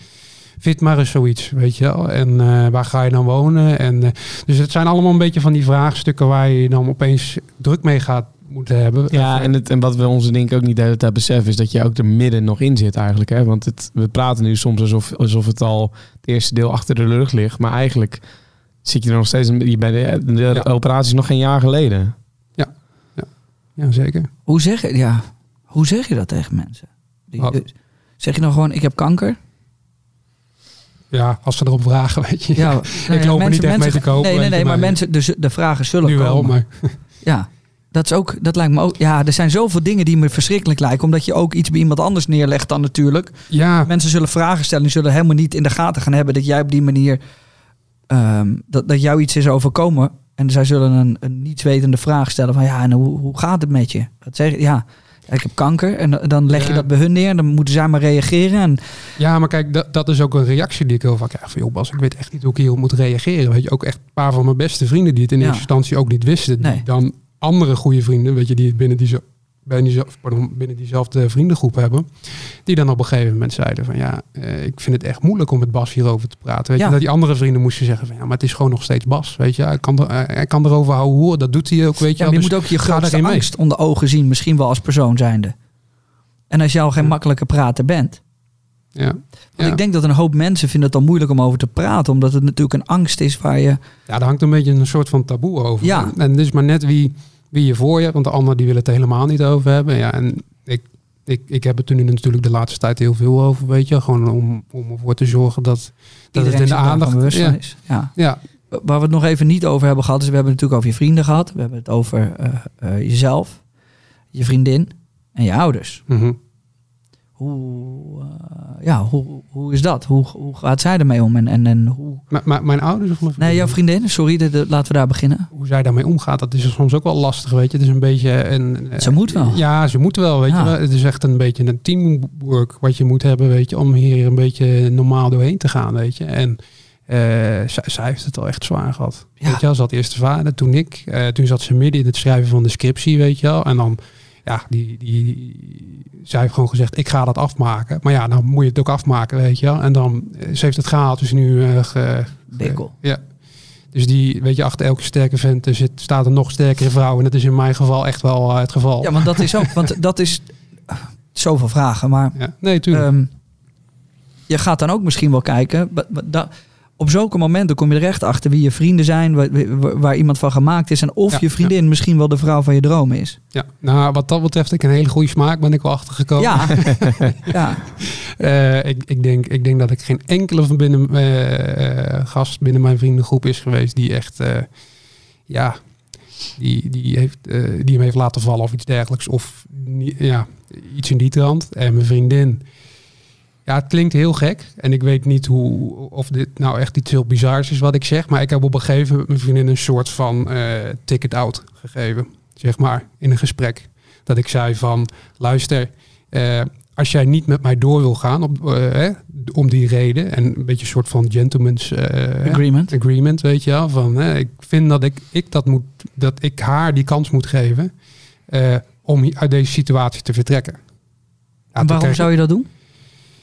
Vind maar eens zoiets, weet je wel. En eh, waar ga je dan wonen? En, dus het zijn allemaal een beetje van die vraagstukken waar je dan opeens druk mee gaat moeten hebben. Ja, en, het, en wat we onze denk ik ook niet de hele tijd beseffen... is dat je ook er midden nog in zit eigenlijk. Hè? Want het, we praten nu soms alsof, alsof het al het eerste deel achter de rug ligt. Maar eigenlijk zit je er nog steeds... een- Je bij de, de Ja. operatie is nog geen jaar geleden. Ja, zeker. Hoe zeg, je, ja, hoe zeg je dat tegen mensen? Die-? Zeg je dan gewoon: ik heb kanker? Ja, als ze erop vragen, weet je. Ja, ik loop er niet echt mee te kopen. Nee, nee, nee, maar mensen, de, de vragen zullen nu wel, komen. maar Ja, dat is ook, dat lijkt me ook. Ja, er zijn zoveel dingen die me verschrikkelijk lijken, omdat je ook iets bij iemand anders neerlegt dan natuurlijk. ja, Mensen zullen vragen stellen, die zullen helemaal niet in de gaten gaan hebben dat jij op die manier ehm, dat, dat jou iets is overkomen. En zij zullen een, een nietswetende vraag stellen van ja, en hoe, hoe gaat het met je? Wat zeg? Ja, ik heb kanker. En dan- leg je Ja. dat bij hun neer. Dan moeten zij maar reageren. En ja, maar kijk, dat, dat is ook een reactie die ik heel vaak krijg. Van, joh, Bas, ik weet echt niet hoe ik hierop moet reageren. Weet je, ook echt een paar van mijn beste vrienden die het in Ja. eerste instantie ook niet wisten. Die Nee. dan andere goede vrienden, weet je, die het binnen, die, binnen, die, pardon, binnen diezelfde vriendengroep hebben. Die dan op een gegeven moment zeiden van, ja, eh, ik vind het echt moeilijk om met Bas hierover te praten. Weet Ja. je, dat die andere vrienden moesten zeggen van, ja, maar het is gewoon nog steeds Bas. Weet je, hij kan, er, hij kan erover houden horen. Dat doet hij ook, weet je. ja, je Dus moet ook je grootste angst onder ogen zien. Misschien wel als persoon zijnde. En als al geen Ja. makkelijke prater bent. Ja. Want Ja. ik denk dat een hoop mensen vinden het dan moeilijk om over te praten. Omdat het natuurlijk een angst is waar je... Ja, daar hangt een beetje een soort van taboe over. Ja. En het is maar net wie, wie je voor je, want de anderen die willen het helemaal niet over hebben. Ja, en ik, ik, ik heb het er nu natuurlijk de laatste tijd heel veel over, weet je. Gewoon om, om ervoor te zorgen dat, dat het in de aandacht ja, is. Ja. ja, Waar we het nog even niet over hebben gehad, is we hebben het natuurlijk over je vrienden gehad. We hebben het over eh, eh, jezelf, je vriendin en je ouders. mhm. Hoe, eh, ja, hoe, hoe is dat? Hoe, hoe gaat zij ermee om? En, en, en hoe... Maar, maar mijn ouders of mijn Nee, jouw vriendin, sorry, de, de- laten we daar beginnen. hoe zij daarmee omgaat, dat is soms ook wel lastig, weet je. Het is een beetje een... Ze moet wel. Ja, ze moet wel, weet Ja. je. Het is echt een beetje een teamwork wat je moet hebben, weet je, om hier een beetje normaal doorheen te gaan, weet je. En eh, zij, heeft het al echt zwaar gehad. Ja. Weet je wel, ze had eerst de vader, toen ik. Eh, toen zat ze midden in het schrijven van de scriptie, weet je wel. En dan, ja, die, die, zij heeft gewoon gezegd, ik ga dat afmaken. Maar ja, dan moet je het ook afmaken, weet je wel. En dan, eh, ze heeft het gehaald, dus nu... eh, ge- ja. Dus die, weet je, achter elke sterke vent er zit, staat een nog sterkere vrouw. En dat is in mijn geval echt wel eh, het geval. Ja, want dat is ook, want dat is zoveel vragen, maar Ja. Nee, tuurlijk. ehm, je gaat dan ook misschien wel kijken. da- op zulke momenten kom je er echt achter wie je vrienden zijn, waar, iemand van gemaakt is. En of Ja, je vriendin misschien wel de vrouw van je dromen is. Ja, nou, wat dat betreft, ik een hele goede smaak ben ik wel achtergekomen. Ja, ja. Eh, ik, ik, denk, ik denk dat ik geen enkele van binnen eh, eh, gast binnen mijn vriendengroep is geweest die echt, ja, die, die, heeft, die hem heeft laten vallen of iets dergelijks. Of ja, iets in die trant. En mijn vriendin, ja, het klinkt heel gek. En ik weet niet hoe, of dit nou echt iets heel bizars is wat ik zeg. Maar ik heb op een gegeven moment mijn vriendin een soort van eh, ticket out gegeven. Zeg maar, in een gesprek. Dat ik zei van, luister, eh, als jij niet met mij door wil gaan op, eh, om die reden. En een beetje een soort van gentleman's Agreement. agreement, weet je wel. Van, ik vind dat ik, ik dat moet, dat ik haar die kans moet geven om uit deze situatie te vertrekken. Ja, En toen waarom zou je dat doen?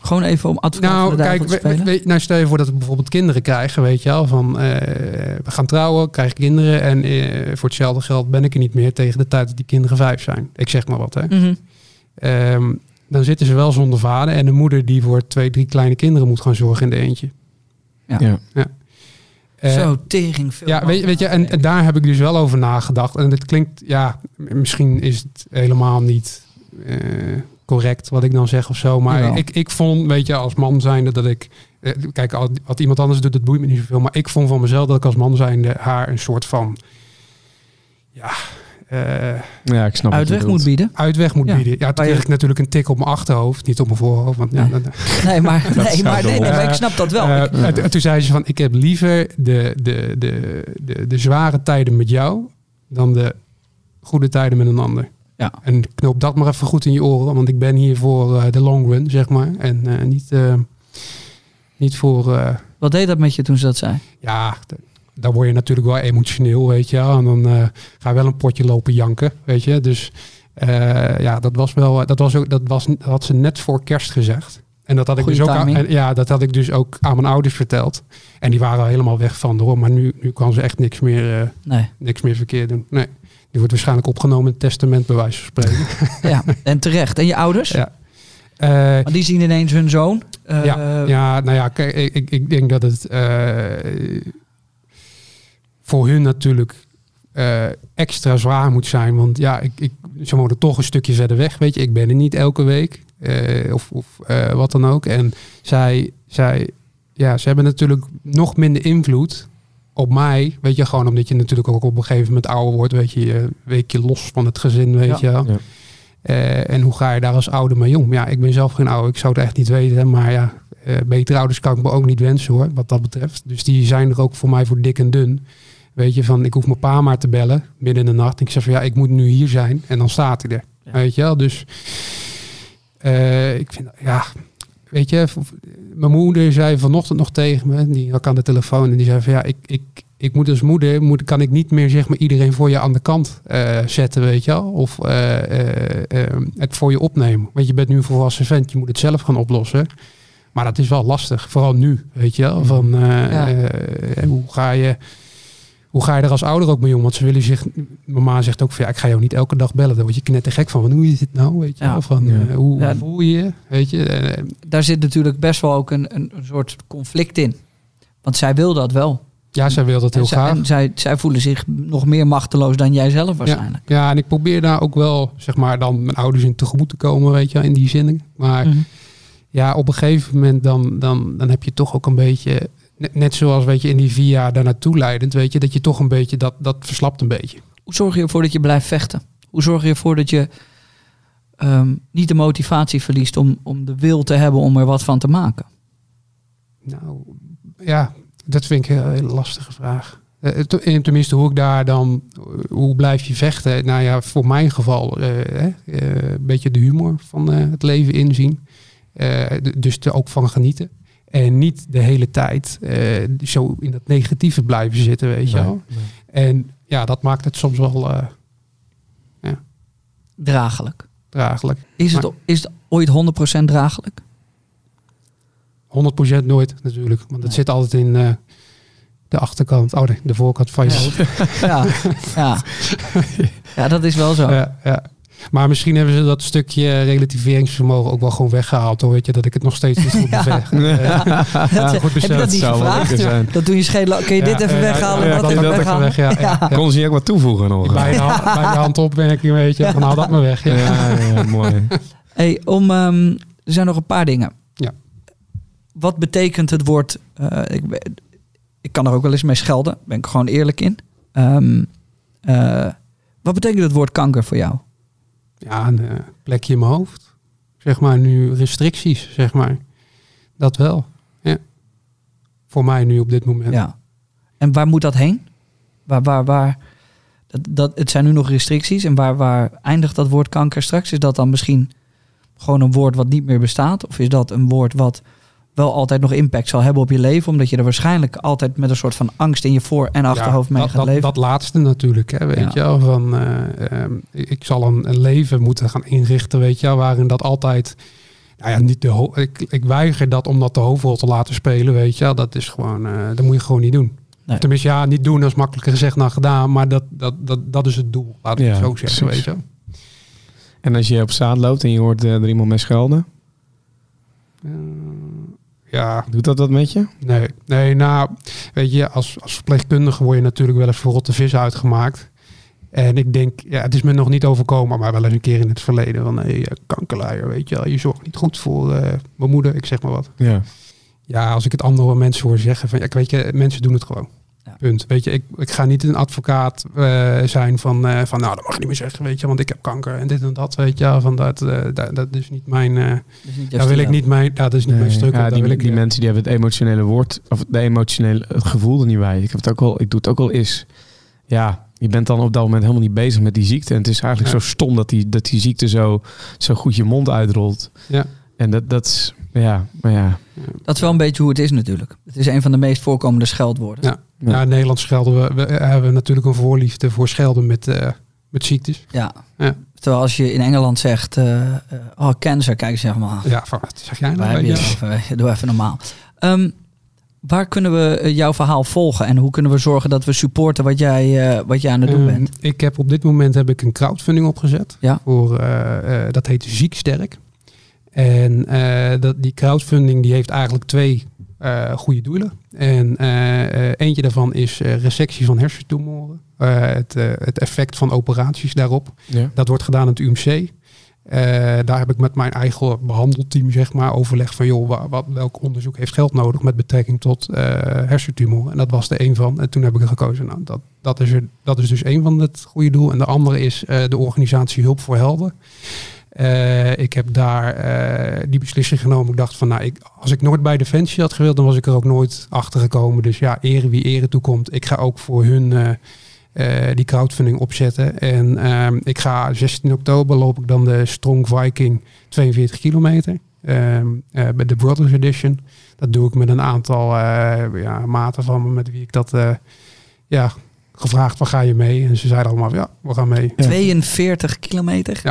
Gewoon even om advocaat nou, kijk, te we- spelen? we- nou stel je voor dat we bijvoorbeeld kinderen krijgen, weet je wel. Van, eh, we gaan trouwen, krijgen kinderen en eh, voor hetzelfde geld ben ik er niet meer tegen de tijd dat die kinderen vijf zijn. Ik zeg maar wat, hè. Mhm. Ehm, dan zitten ze wel zonder vader en de moeder die voor twee, drie kleine kinderen moet gaan zorgen in de eentje. Ja. Eh, Zo, tering veel. ja, weet, je- weet je, en, en daar heb ik dus wel over nagedacht. En het klinkt, ja, misschien is het helemaal niet eh, correct wat ik dan zeg of zo. Maar ik, ik vond, weet je, als man zijnde dat ik... eh, kijk, al- wat iemand anders doet, dat boeit me niet zoveel. Maar ik vond van mezelf dat ik als man zijnde haar een soort van... Ja, eh, ja, ik snap Uitweg moet bieden. uitweg moet Ja, bieden. Ja, toen je- kreeg ik natuurlijk een tik op mijn achterhoofd. Niet op mijn voorhoofd, want ja, Nee. dan- Nee, maar, nee, maar, nee, maar ik snap dat wel. En toen zei ze van, ik heb liever de, de, de, de, de zware tijden met jou dan de goede tijden met een ander. Ja. En knoop dat maar even goed in je oren, want ik ben hier voor eh, de long run, zeg maar. En eh, niet, eh, niet voor, Wat deed dat met je toen ze dat zei? ja, d- daar word je natuurlijk wel emotioneel, weet je. En dan ga je wel een potje lopen janken, weet je. Dus ja, dat was wel, dat was ook, dat was, dat had ze net voor kerst gezegd. En dat had ik Goeie dus ook aan, ja, dat had ik dus ook aan mijn ouders verteld. En die waren al helemaal weg van hoor. Maar nu, nu kan ze echt niks meer, Nee. niks meer verkeerd doen. Nee. Die wordt waarschijnlijk opgenomen in het testament, bij wijze van spreken. Ja, en terecht. En je ouders? Ja. Eh, Maar die zien ineens hun zoon. eh, ja, ja, nou ja, kijk, ik, ik, denk dat het eh, voor hun natuurlijk extra zwaar moet zijn. Want ja, ik, ik, ze wonen toch een stukje verder weg, weet je. Ik ben er niet elke week of, of wat dan ook. En zij, zij, ja, ze hebben natuurlijk nog minder invloed op mij. Weet je, gewoon omdat je natuurlijk ook op een gegeven moment ouder wordt. Weet je, je week je los van het gezin, weet Ja. je wel. Ja. Eh, en hoe ga je daar als ouder mee om? Ja, ik ben zelf geen ouder, ik zou het echt niet weten. Maar ja, eh betere ouders kan ik me ook niet wensen hoor, wat dat betreft. Dus die zijn er ook voor mij voor dik en dun. Weet je, van ik hoef mijn pa maar te bellen midden in de nacht. En ik zeg van ja, ik moet nu hier zijn. En dan staat hij er. Ja. Weet je wel, dus eh, ik vind, ja, weet je, mijn moeder zei vanochtend nog tegen me, die had aan de telefoon en die zei van ja, ik, ik, ik moet als moeder, moet, kan ik niet meer zeg maar iedereen voor je aan de kant eh, zetten, weet je wel, of eh, eh, het voor je opnemen. Want je bent nu een volwassen vent, je moet het zelf gaan oplossen. Maar dat is wel lastig, vooral nu, weet je wel, van Ja. eh, hoe ga je... Hoe ga je er als ouder ook mee om? Want ze willen zich. Mama zegt ook van ja, ik ga jou niet elke dag bellen. Dan word je knettergek van. Van hoe is het nou? Weet je Ja. wel? Van Ja. eh, hoe Ja. voel je je? Weet je? Eh, Daar zit natuurlijk best wel ook een, een, soort conflict in. Want zij wil dat wel. ja, zij wil dat heel en zij, graag. en zij, zij voelen zich nog meer machteloos dan jij zelf waarschijnlijk. Ja, en ik probeer daar ook wel, zeg maar, dan mijn ouders in tegemoet te komen, weet je, in die zin. Maar Mhm. ja, op een gegeven moment dan, dan, dan heb je toch ook een beetje, net, zoals, weet je, in die via daar naartoe leidend, weet je, dat je toch een beetje, dat, dat verslapt een beetje. Hoe zorg je ervoor dat je blijft vechten? Hoe zorg je ervoor dat je ehm, niet de motivatie verliest om, om de wil te hebben om er wat van te maken? Nou, ja, dat vind ik een hele lastige vraag. Eh, en tenminste, hoe ik daar dan, eh, hoe blijf je vechten? Nou ja, voor mijn geval, eh, eh, een beetje de humor van eh, het leven inzien. Eh, dus er ook van genieten. En niet de hele tijd eh, zo in dat negatieve blijven zitten, weet je Nee, wel. nee. En ja, dat maakt het soms wel eh, Draaglijk. draaglijk. Is het, is het ooit 100% draaglijk? 100% nooit natuurlijk, want het Nee. zit altijd in eh, de achterkant, oh nee, de voorkant van je Ja. Ja, ja. ja, dat is wel zo. Ja, ja. Maar misschien hebben ze dat stukje relativeringsvermogen ook wel gewoon weggehaald. Hoor, weet je, dat ik het nog steeds niet goed Ja. bevecht. Dat, Ja, goed heb je dat niet gevraagd? zijn. Dat doe je schedel. Kun je dit Ja, even ja, ja, weghalen? ja, dat dat dat even weghalen? weg, ja, ja, ja. Kon ze niet ook wat toevoegen nog? Bij, de, hand- bij de handopmerking, weet je. Van haal dat maar weg. Ja. Ja, ja, mooi. Hey, om, ehm, er zijn nog een paar dingen. Ja. Wat betekent het woord... eh, ik, ik kan er ook wel eens mee schelden. Ben ik gewoon eerlijk in. Ehm, eh, wat betekent het woord kanker voor jou? Ja, een eh, plekje in mijn hoofd. Zeg maar nu restricties, zeg maar. Dat wel. Ja. Voor mij nu op dit moment. Ja. En waar moet dat heen? Waar, waar, waar, dat, dat, het zijn nu nog restricties. En waar, waar eindigt dat woord kanker straks? Is dat dan misschien gewoon een woord wat niet meer bestaat? Of is dat een woord wat wel altijd nog impact zal hebben op je leven? Omdat je er waarschijnlijk altijd met een soort van angst in je voor- en achterhoofd mee dat, gaat dat, leven. Dat laatste natuurlijk, hè, weet Ja. je wel. Van, eh, ehm, ik zal een, een leven moeten gaan inrichten, weet je wel, waarin dat altijd... Nou ja, niet de ho- ik, ik weiger dat om dat de hoofdrol te laten spelen, weet je wel. Dat is gewoon, eh, dat moet je gewoon niet doen. Nee. Tenminste, ja, niet doen, is makkelijker gezegd dan gedaan. Maar dat, dat, dat, dat is het doel, laat ik Ja, het zo zeggen, precies. weet je. En als je op straat loopt en je hoort eh, er iemand mee schelden, Eh, ja, doet dat wat met je? Nee, nee, nou, weet je, als, als verpleegkundige word je natuurlijk wel eens voor rotte vis uitgemaakt. En ik denk, ja, het is me nog niet overkomen, maar wel eens een keer in het verleden. Van, nee, kankerleier, weet je wel, je zorgt niet goed voor eh, mijn moeder, ik zeg maar wat. Ja. Ja, als ik het andere mensen hoor zeggen van, ja, ik weet je, mensen doen het gewoon. Ja. Punt. Weet je, ik, ik ga niet een advocaat eh, zijn van, eh, van, nou, dat mag je niet meer zeggen, weet je, want ik heb kanker en dit en dat, weet je, van dat, eh, dat, dat is niet mijn, daar wil ik niet mijn, dat is niet mijn stuk. Ja, daar die, wil ik die mensen die hebben het emotionele woord, of de emotionele het gevoel er niet bij. Ik heb het ook al, ik doe het ook al is. Ja, je bent dan op dat moment helemaal niet bezig met die ziekte. En het is eigenlijk Ja. zo stom dat die, dat die ziekte zo, zo goed je mond uitrolt. Ja. En dat, dat is, ja, maar ja. Dat is wel een beetje hoe het is natuurlijk. Het is een van de meest voorkomende scheldwoorden. Ja. Ja, in Nederland schelden we, we hebben natuurlijk een voorliefde voor schelden met, eh, met ziektes. Ja. Ja. Terwijl als je in Engeland zegt, eh, eh, oh cancer, kijk zeg maar. Ja, van, wat zeg jij nou? Weet je, Doe even normaal. Ehm, waar kunnen we eh, jouw verhaal volgen en hoe kunnen we zorgen dat we supporten wat jij, eh, wat jij aan het doen Ehm, bent? ik heb op dit moment heb ik een crowdfunding opgezet. Ja. Voor, eh, eh, dat heet Ziek Sterk. En eh, dat, die crowdfunding die heeft eigenlijk twee eh, goede doelen. En eh, eh, eentje daarvan is resectie van hersentumoren. Het, het effect van operaties daarop. ja. Dat wordt gedaan aan het UMC. Daar heb ik met mijn eigen behandelteam zeg maar, overlegd van joh, wa- wat, welk onderzoek heeft geld nodig met betrekking tot eh hersentumor. En dat was er één van. En toen heb ik er gekozen. Nou, dat, dat, is er, dat is dus één van het goede doel. En de andere is de organisatie Hulp voor Helden. Eh, ik heb daar eh, die beslissing genomen. Ik dacht van, nou, ik, als ik nooit bij Defensie had gewild, dan was ik er ook nooit achter gekomen. Dus ja, ere wie ere toekomt. Ik ga ook voor hun eh, die crowdfunding opzetten. En ehm, ik ga 16 oktober loop ik dan de Strong Viking 42 kilometer. ehm, bij de Brothers Edition. Dat doe ik met een aantal ja, maten van me met wie ik dat ja, gevraagd, waar ga je mee? En ze zeiden allemaal, ja, we gaan mee. 42 kilometer?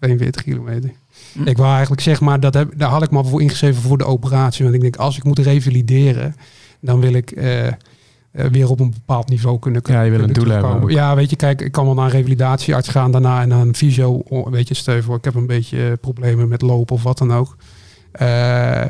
42 kilometer. Hm. Ik wou eigenlijk zeg maar, dat heb, daar had ik me voor ingeschreven voor de operatie. Want ik denk, als ik moet revalideren, dan wil ik eh, eh, weer op een bepaald niveau kunnen Ja, je wil een doel hebben ook. Ja, weet je, kijk, ik kan wel naar een revalidatiearts gaan daarna en naar een fysio. Oh, Weet je, voor, ik heb een beetje problemen met lopen of wat dan ook. Eh,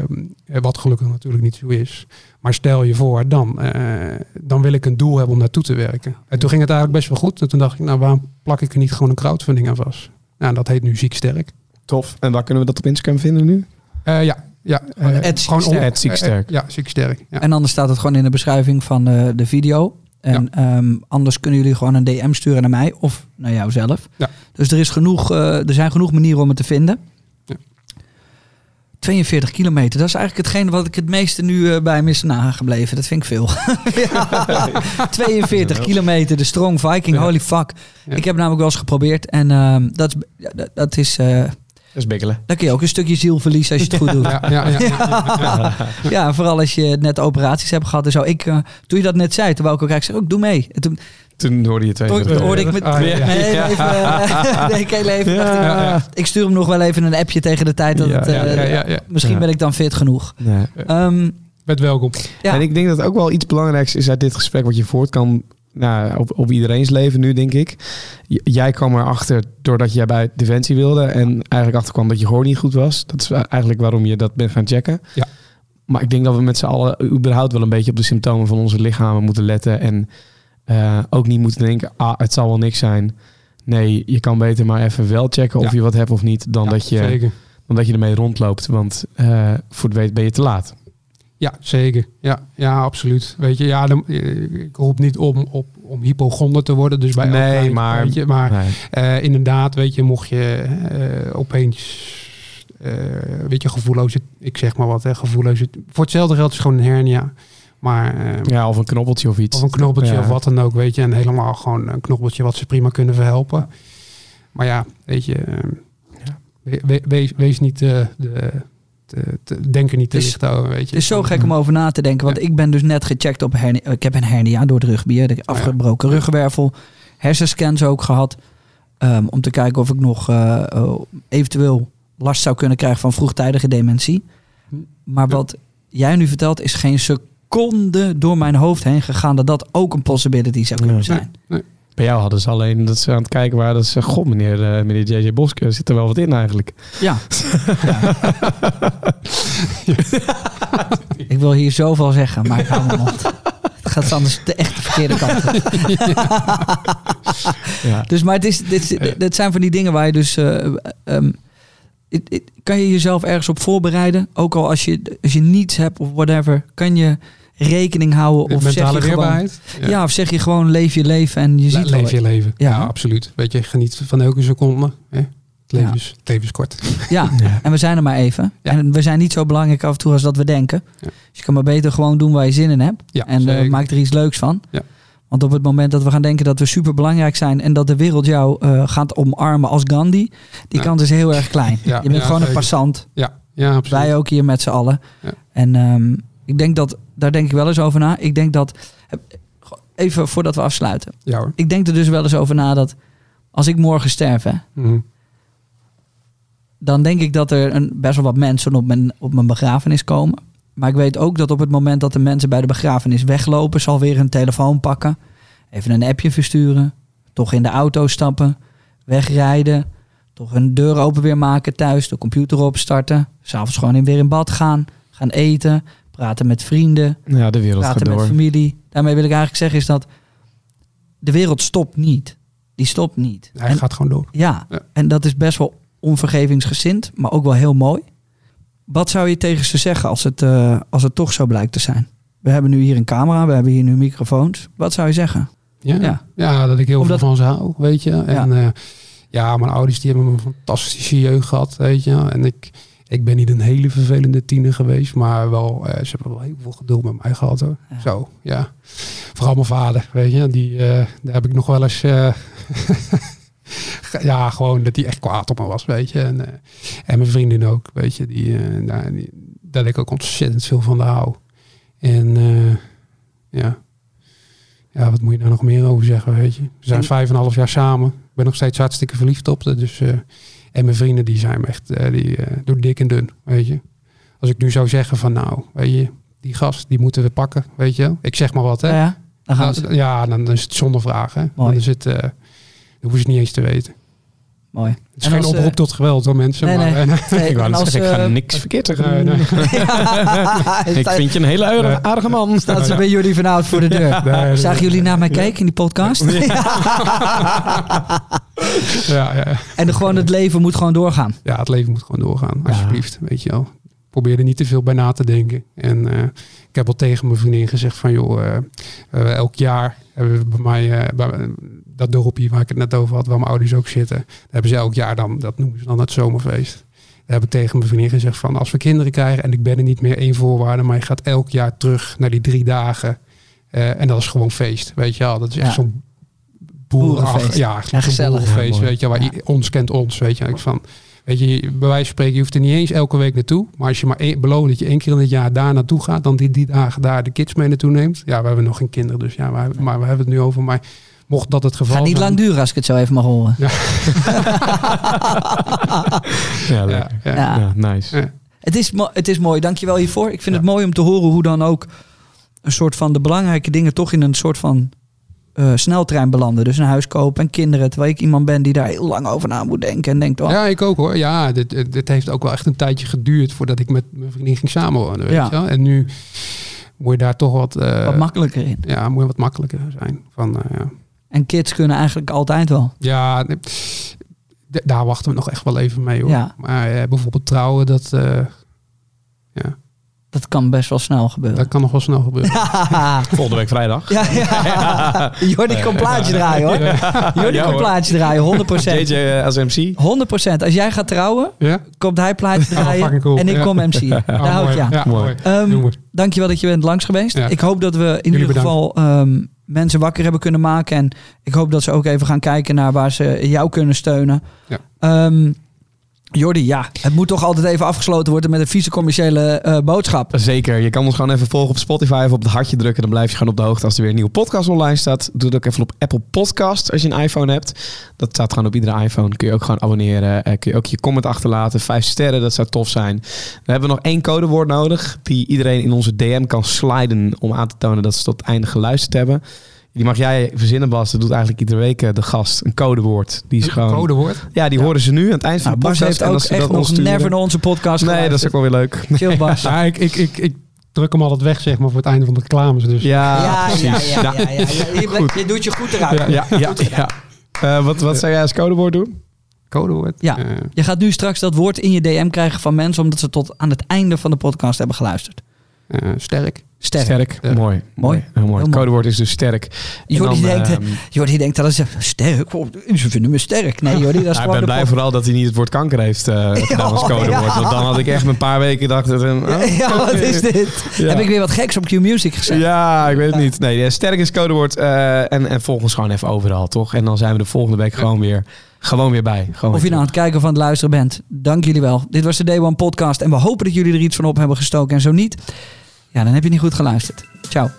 wat gelukkig natuurlijk niet zo is. Maar stel je voor, dan, eh, dan wil ik een doel hebben om naartoe te werken. En toen ging het eigenlijk best wel goed. En toen dacht ik, nou waarom plak ik er niet gewoon een crowdfunding aan vast? Nou, dat heet nu Ziek Sterk. Tof. En waar kunnen we dat op Instagram vinden nu? Eh, ja, ja. Gewoon eh, het Ziek Sterk. Het Ziek Sterk. eh, ja, ziek sterk. Ja. En anders staat het gewoon in de beschrijving van eh, de video. En ehm, anders kunnen jullie gewoon een DM sturen naar mij of naar jou zelf. Ja. Dus er, is genoeg, eh, er zijn genoeg manieren om het te vinden. Ja. 42 kilometer, dat is eigenlijk hetgeen wat ik het meeste nu eh, bij me is nagebleven. Dat vind ik veel. Ja. 42 kilometer, de Strong Viking, Ja. holy fuck. Ja. Ik heb het namelijk wel eens geprobeerd en ehm, dat, dat, dat is... eh Dat is bikkelen. dan kun je ook een stukje ziel verliezen als je het goed doet. Ja, ja, ja, ja, ja, ja. Ja, vooral als je net operaties hebt gehad en zo. Ik, eh, toen je dat net zei, terwijl ik ook eigenlijk zei, ook doe mee. En toen Toen hoorde je twee. toen hoorde ik met... Ah, ja, ja. Nee, Ja. even, eh, nee, ik even. ik. Ik stuur hem nog wel even een appje tegen de tijd dat Ja, het... eh, ja, ja, ja, ja. Misschien Ja. ben ik dan fit genoeg. Ehm, Bent welkom. ja, En ik denk dat ook wel iets belangrijks is uit dit gesprek wat je voort kan nou, op, op iedereen's leven nu, denk ik. J- jij kwam erachter doordat jij bij Defensie wilde en eigenlijk achterkwam dat je gehoor niet goed was. Dat is eigenlijk waarom je dat bent gaan checken. Ja. Maar ik denk dat we met z'n allen überhaupt wel een beetje op de symptomen van onze lichamen moeten letten. En eh, ook niet moeten denken, ah, het zal wel niks zijn. Nee, je kan beter maar even wel checken of je wat hebt of niet, dan, Ja, dat, je, Zeker. dan dat je ermee rondloopt. Want eh, voor het weet ben je te laat. Ja, zeker. Ja, ja, absoluut. Weet je, ja, dan, eh, ik roep niet om, op, om hypochonder te worden. Dus bij Nee, maar- Weet je, maar Nee. inderdaad, weet je, mocht je opeens... eh, weet je, gevoelloze... Ik zeg maar wat, hè, gevoelloze... Voor hetzelfde geld is het gewoon een hernia. Maar... eh, Ja, of een knobbeltje of iets. Of een knobbeltje Ja. of wat dan ook, weet je. En helemaal gewoon een knobbeltje wat ze prima kunnen verhelpen. Maar ja, weet je, eh, we- we- wees, wees niet eh, de, de, de, denk er niet te licht over, weet je. Het is zo gek om over na te denken. Want ik ben dus net gecheckt op hernia. Ik heb een hernia door het rugbier. De afgebroken ruggenwervel. Hersenscans ook gehad. ehm, om te kijken of ik nog eh, eh, eventueel last zou kunnen krijgen van vroegtijdige dementie. Maar Ja. wat jij nu vertelt is geen seconde door mijn hoofd heen gegaan dat dat ook een possibility zou kunnen Nee. zijn. Bij jou hadden ze alleen dat ze aan het kijken waren. Dat ze, god meneer, eh, meneer JJ Boske, zit er wel wat in eigenlijk. Ja. ik wil hier zoveel zeggen, maar ik hou mijn mond. Het gaat anders de echte verkeerde kant op. Ja. Dus, maar het is, dit, dit, zijn van die dingen waar je dus... eh, ehm, it- it- kan je jezelf ergens op voorbereiden? Ook al als je, als je niets hebt of whatever. Kan je rekening houden? De Of zeg mentale je gewoon, ja. of zeg je gewoon leef je leven en je Le- ziet wel. leef je leven. Ja. Ja. absoluut. Weet je, geniet van elke seconde. Hè? Het, leven Ja. is, het leven is kort. Ja, Ja. en we zijn er maar even. Ja. En we zijn niet zo belangrijk af en toe als dat we denken. Ja. Dus je kan maar beter gewoon doen waar je zin in hebt. Ja, en zeker. maak er iets leuks van. Ja. Want op het moment dat we gaan denken dat we super belangrijk zijn en dat de wereld jou eh, gaat omarmen als Gandhi, die Ja. kans is heel erg klein. Ja, je bent ja, gewoon een passant. Ja, ja absoluut. Wij ook hier met z'n allen. Ja. En ehm, ik denk dat, daar denk ik wel eens over na. Ik denk dat, even voordat we afsluiten. Ja hoor. Ik denk er dus wel eens over na dat als ik morgen sterf, hè, Mhm. dan denk ik dat er een, best wel wat mensen op mijn, op mijn begrafenis komen. Maar ik weet ook dat op het moment dat de mensen bij de begrafenis weglopen, zal weer hun telefoon pakken, even een appje versturen, toch in de auto stappen, wegrijden, toch een deur open weer maken thuis, de computer opstarten, s'avonds gewoon in weer in bad gaan, gaan eten, praten met vrienden, ja, de wereld gaat praten met door. familie. Daarmee wil ik eigenlijk zeggen is dat de wereld stopt niet. Die stopt niet. Hij En- gaat gewoon door. ja, Ja. en dat is best wel onvergevingsgezind, maar ook wel heel mooi. Wat zou je tegen ze zeggen als het, eh, als het toch zo blijkt te zijn? We hebben nu hier een camera, we hebben hier nu microfoons. Wat zou je zeggen? Ja, Ja. ja. dat ik heel Omdat- veel van ze hou, weet je. En ja. ja, mijn ouders die hebben een fantastische jeugd gehad, weet je. En ik, ik ben niet een hele vervelende tiener geweest, maar wel, eh, ze hebben wel heel veel geduld met mij gehad hoor. Ja. Zo, ja. Vooral mijn vader, weet je. Die, eh, daar heb ik nog wel eens... eh, ja, gewoon dat hij echt kwaad op me was, weet je. En, en mijn vriendin ook, weet je. Die, daar, die, dat ik ook ontzettend veel van hou. En ja. Ja, wat moet je daar nog meer over zeggen, weet je. We zijn En- vijf en een half jaar samen. Ik ben nog steeds hartstikke verliefd op haar. Dus, en mijn vrienden, die zijn echt eh, die, eh, door dik en dun, weet je. Als ik nu zou zeggen van, nou, weet je, die gast, die moeten we pakken, weet je. Ik zeg maar wat, hè. Ja, ja, dan gaan. Nou, ja, dan, dan is het zonder vraag, hè. Mooi. Dan is het, eh dan hoeven ze het niet eens te weten. Mooi. Het is En geen als, eh, oproep tot geweld, hoor, mensen. nee, maar, nee. eh, Nee, Ik wou zeggen, ik ga eh, niks verkeerd zeggen. Nee. Ik vind je een hele aardige, aardige man. Staat ze bij jullie vanavond voor de deur. Zagen jullie naar mij kijken in die podcast? ja, ja. en gewoon het leven moet gewoon doorgaan. ja, het leven moet gewoon doorgaan, alsjeblieft, weet je wel. Probeer er niet te veel bij na te denken. En eh, ik heb al tegen mijn vriendin gezegd van, joh, eh, eh, elk jaar hebben we bij mij, eh, bij, dat dorpje waar ik het net over had, waar mijn ouders ook zitten, daar hebben ze elk jaar dan, dat noemen ze dan het zomerfeest. Daar heb ik tegen mijn vriendin gezegd van, als we kinderen krijgen en ik ben er niet meer één voorwaarde, maar je gaat elk jaar terug naar die drie dagen. Eh, en dat is gewoon feest, weet je wel. Dat is echt Ja. zo'n Boerenfeest. Ja, Ja, gezellig. boerenfeest, Ja, mooi. weet je, waar ons kent ons, weet je. Ik van, weet je, bij wijze van spreken, je hoeft er niet eens elke week naartoe. Maar als je maar één, belooft dat je één keer in het jaar daar naartoe gaat, dan die, die dagen daar de kids mee naartoe neemt. Ja, we hebben nog geen kinderen, dus ja, maar, maar we hebben het nu over. Maar mocht dat het geval Gaat niet zijn- lang duren als ik het zo even mag horen. Ja. Ja, ja. Ja. Ja, nice. Ja. Het is, het is mooi, dankjewel hiervoor. Ik vind het mooi om te horen hoe dan ook een soort van de belangrijke dingen toch in een soort van eh, sneltrein belanden. Dus een huis kopen en kinderen. Terwijl ik iemand ben die daar heel lang over na moet denken. En denkt, oh, Ja, ik ook hoor. Ja, dit, dit heeft ook wel echt een tijdje geduurd voordat ik met mijn vriendin ging samenwonen. Weet Ja. je wel? En nu moet je daar toch wat, eh, wat makkelijker in. ja, moet je wat makkelijker zijn. Van, eh, ja. En kids kunnen eigenlijk altijd wel. Ja, daar wachten we nog echt wel even mee hoor. Ja. Maar bijvoorbeeld trouwen, dat, ja, Dat kan best wel snel gebeuren. dat kan nog wel snel gebeuren. ja, Volgende week vrijdag. ja. Jordi kan plaatje draaien hoor. Jordi Ja, kan hoor. plaatje draaien, 100%. JJ eh, als MC. 100%. Als jij gaat trouwen, Ja? komt hij plaatje draaien cool. en ik Ja. kom MC. Daar Oh, hou ik mooi. je aan. Ja, Mooi. mooi. Ehm, Doen we. Dankjewel dat je bent langs geweest. Ja. Ik hoop dat we in ieder geval ehm, mensen wakker hebben kunnen maken. En ik hoop dat ze ook even gaan kijken naar waar ze jou kunnen steunen. Ja. Ehm, Jordi, ja, het moet toch altijd even afgesloten worden met een vieze commerciële eh, boodschap. Zeker. Je kan ons gewoon even volgen op Spotify of op het hartje drukken. Dan blijf je gewoon op de hoogte als er weer een nieuwe podcast online staat. Doe het ook even op Apple Podcast als je een iPhone hebt. Dat staat gewoon op iedere iPhone. Kun je ook gewoon abonneren. Eh, kun je ook je comment achterlaten. Vijf sterren, dat zou tof zijn. We hebben nog één codewoord nodig. Die iedereen in onze DM kan sliden om aan te tonen dat ze tot het einde geluisterd hebben. Die mag jij verzinnen, Bas. Dat doet eigenlijk iedere week eh, de gast. Een codewoord. Die is Een gewoon... codewoord. Ja, die Ja. horen ze nu aan het eind van Nou, de Bas podcast. heeft En ook ze echt dat nog sturen- never naar onze podcast Nee, dat is ook wel weer leuk. Chill Bas. Ja, ik, ik, ik, ik druk hem altijd weg zeg maar voor het einde van de reclames. Dus. Ja, Ja, precies. ja, ja, ja, ja, ja. Je, bent- je doet je goed eruit. Ja, ja, ja. Eh, wat, wat zou jij als codewoord doen? Codewoord. Ja. Eh, Je gaat nu straks dat woord in je DM krijgen van mensen omdat ze tot aan het einde van de podcast hebben geluisterd. Eh, sterk. Sterk. Ja. Mooi. Mooi. Heel mooi. Heel Het mooi. codewoord is dus sterk. Jordi dan, denkt, ehm, Jordi denkt dat is sterk. Oh, Ze vinden me sterk. Nee, Jordi, dat is ja, ik ben blij vooral dat hij niet het woord kanker heeft eh gedaan als codewoord. ja. Want dan had ik echt een paar weken gedacht... Dat, een, oh, Ja, wat is dit? Ja. Heb ik weer wat geks op Q-Music gezegd? Ja, ik weet het niet. Nee, eh, sterk is codewoord. eh, en, en volg ons gewoon even overal, toch? En dan zijn we de volgende week gewoon weer, gewoon weer bij. Gewoon Of je nou aan het kijken of aan het luisteren bent. Dank jullie wel. Dit was de Day One podcast. En we hopen dat jullie er iets van op hebben gestoken. En zo niet, ja, dan heb je niet goed geluisterd. Ciao.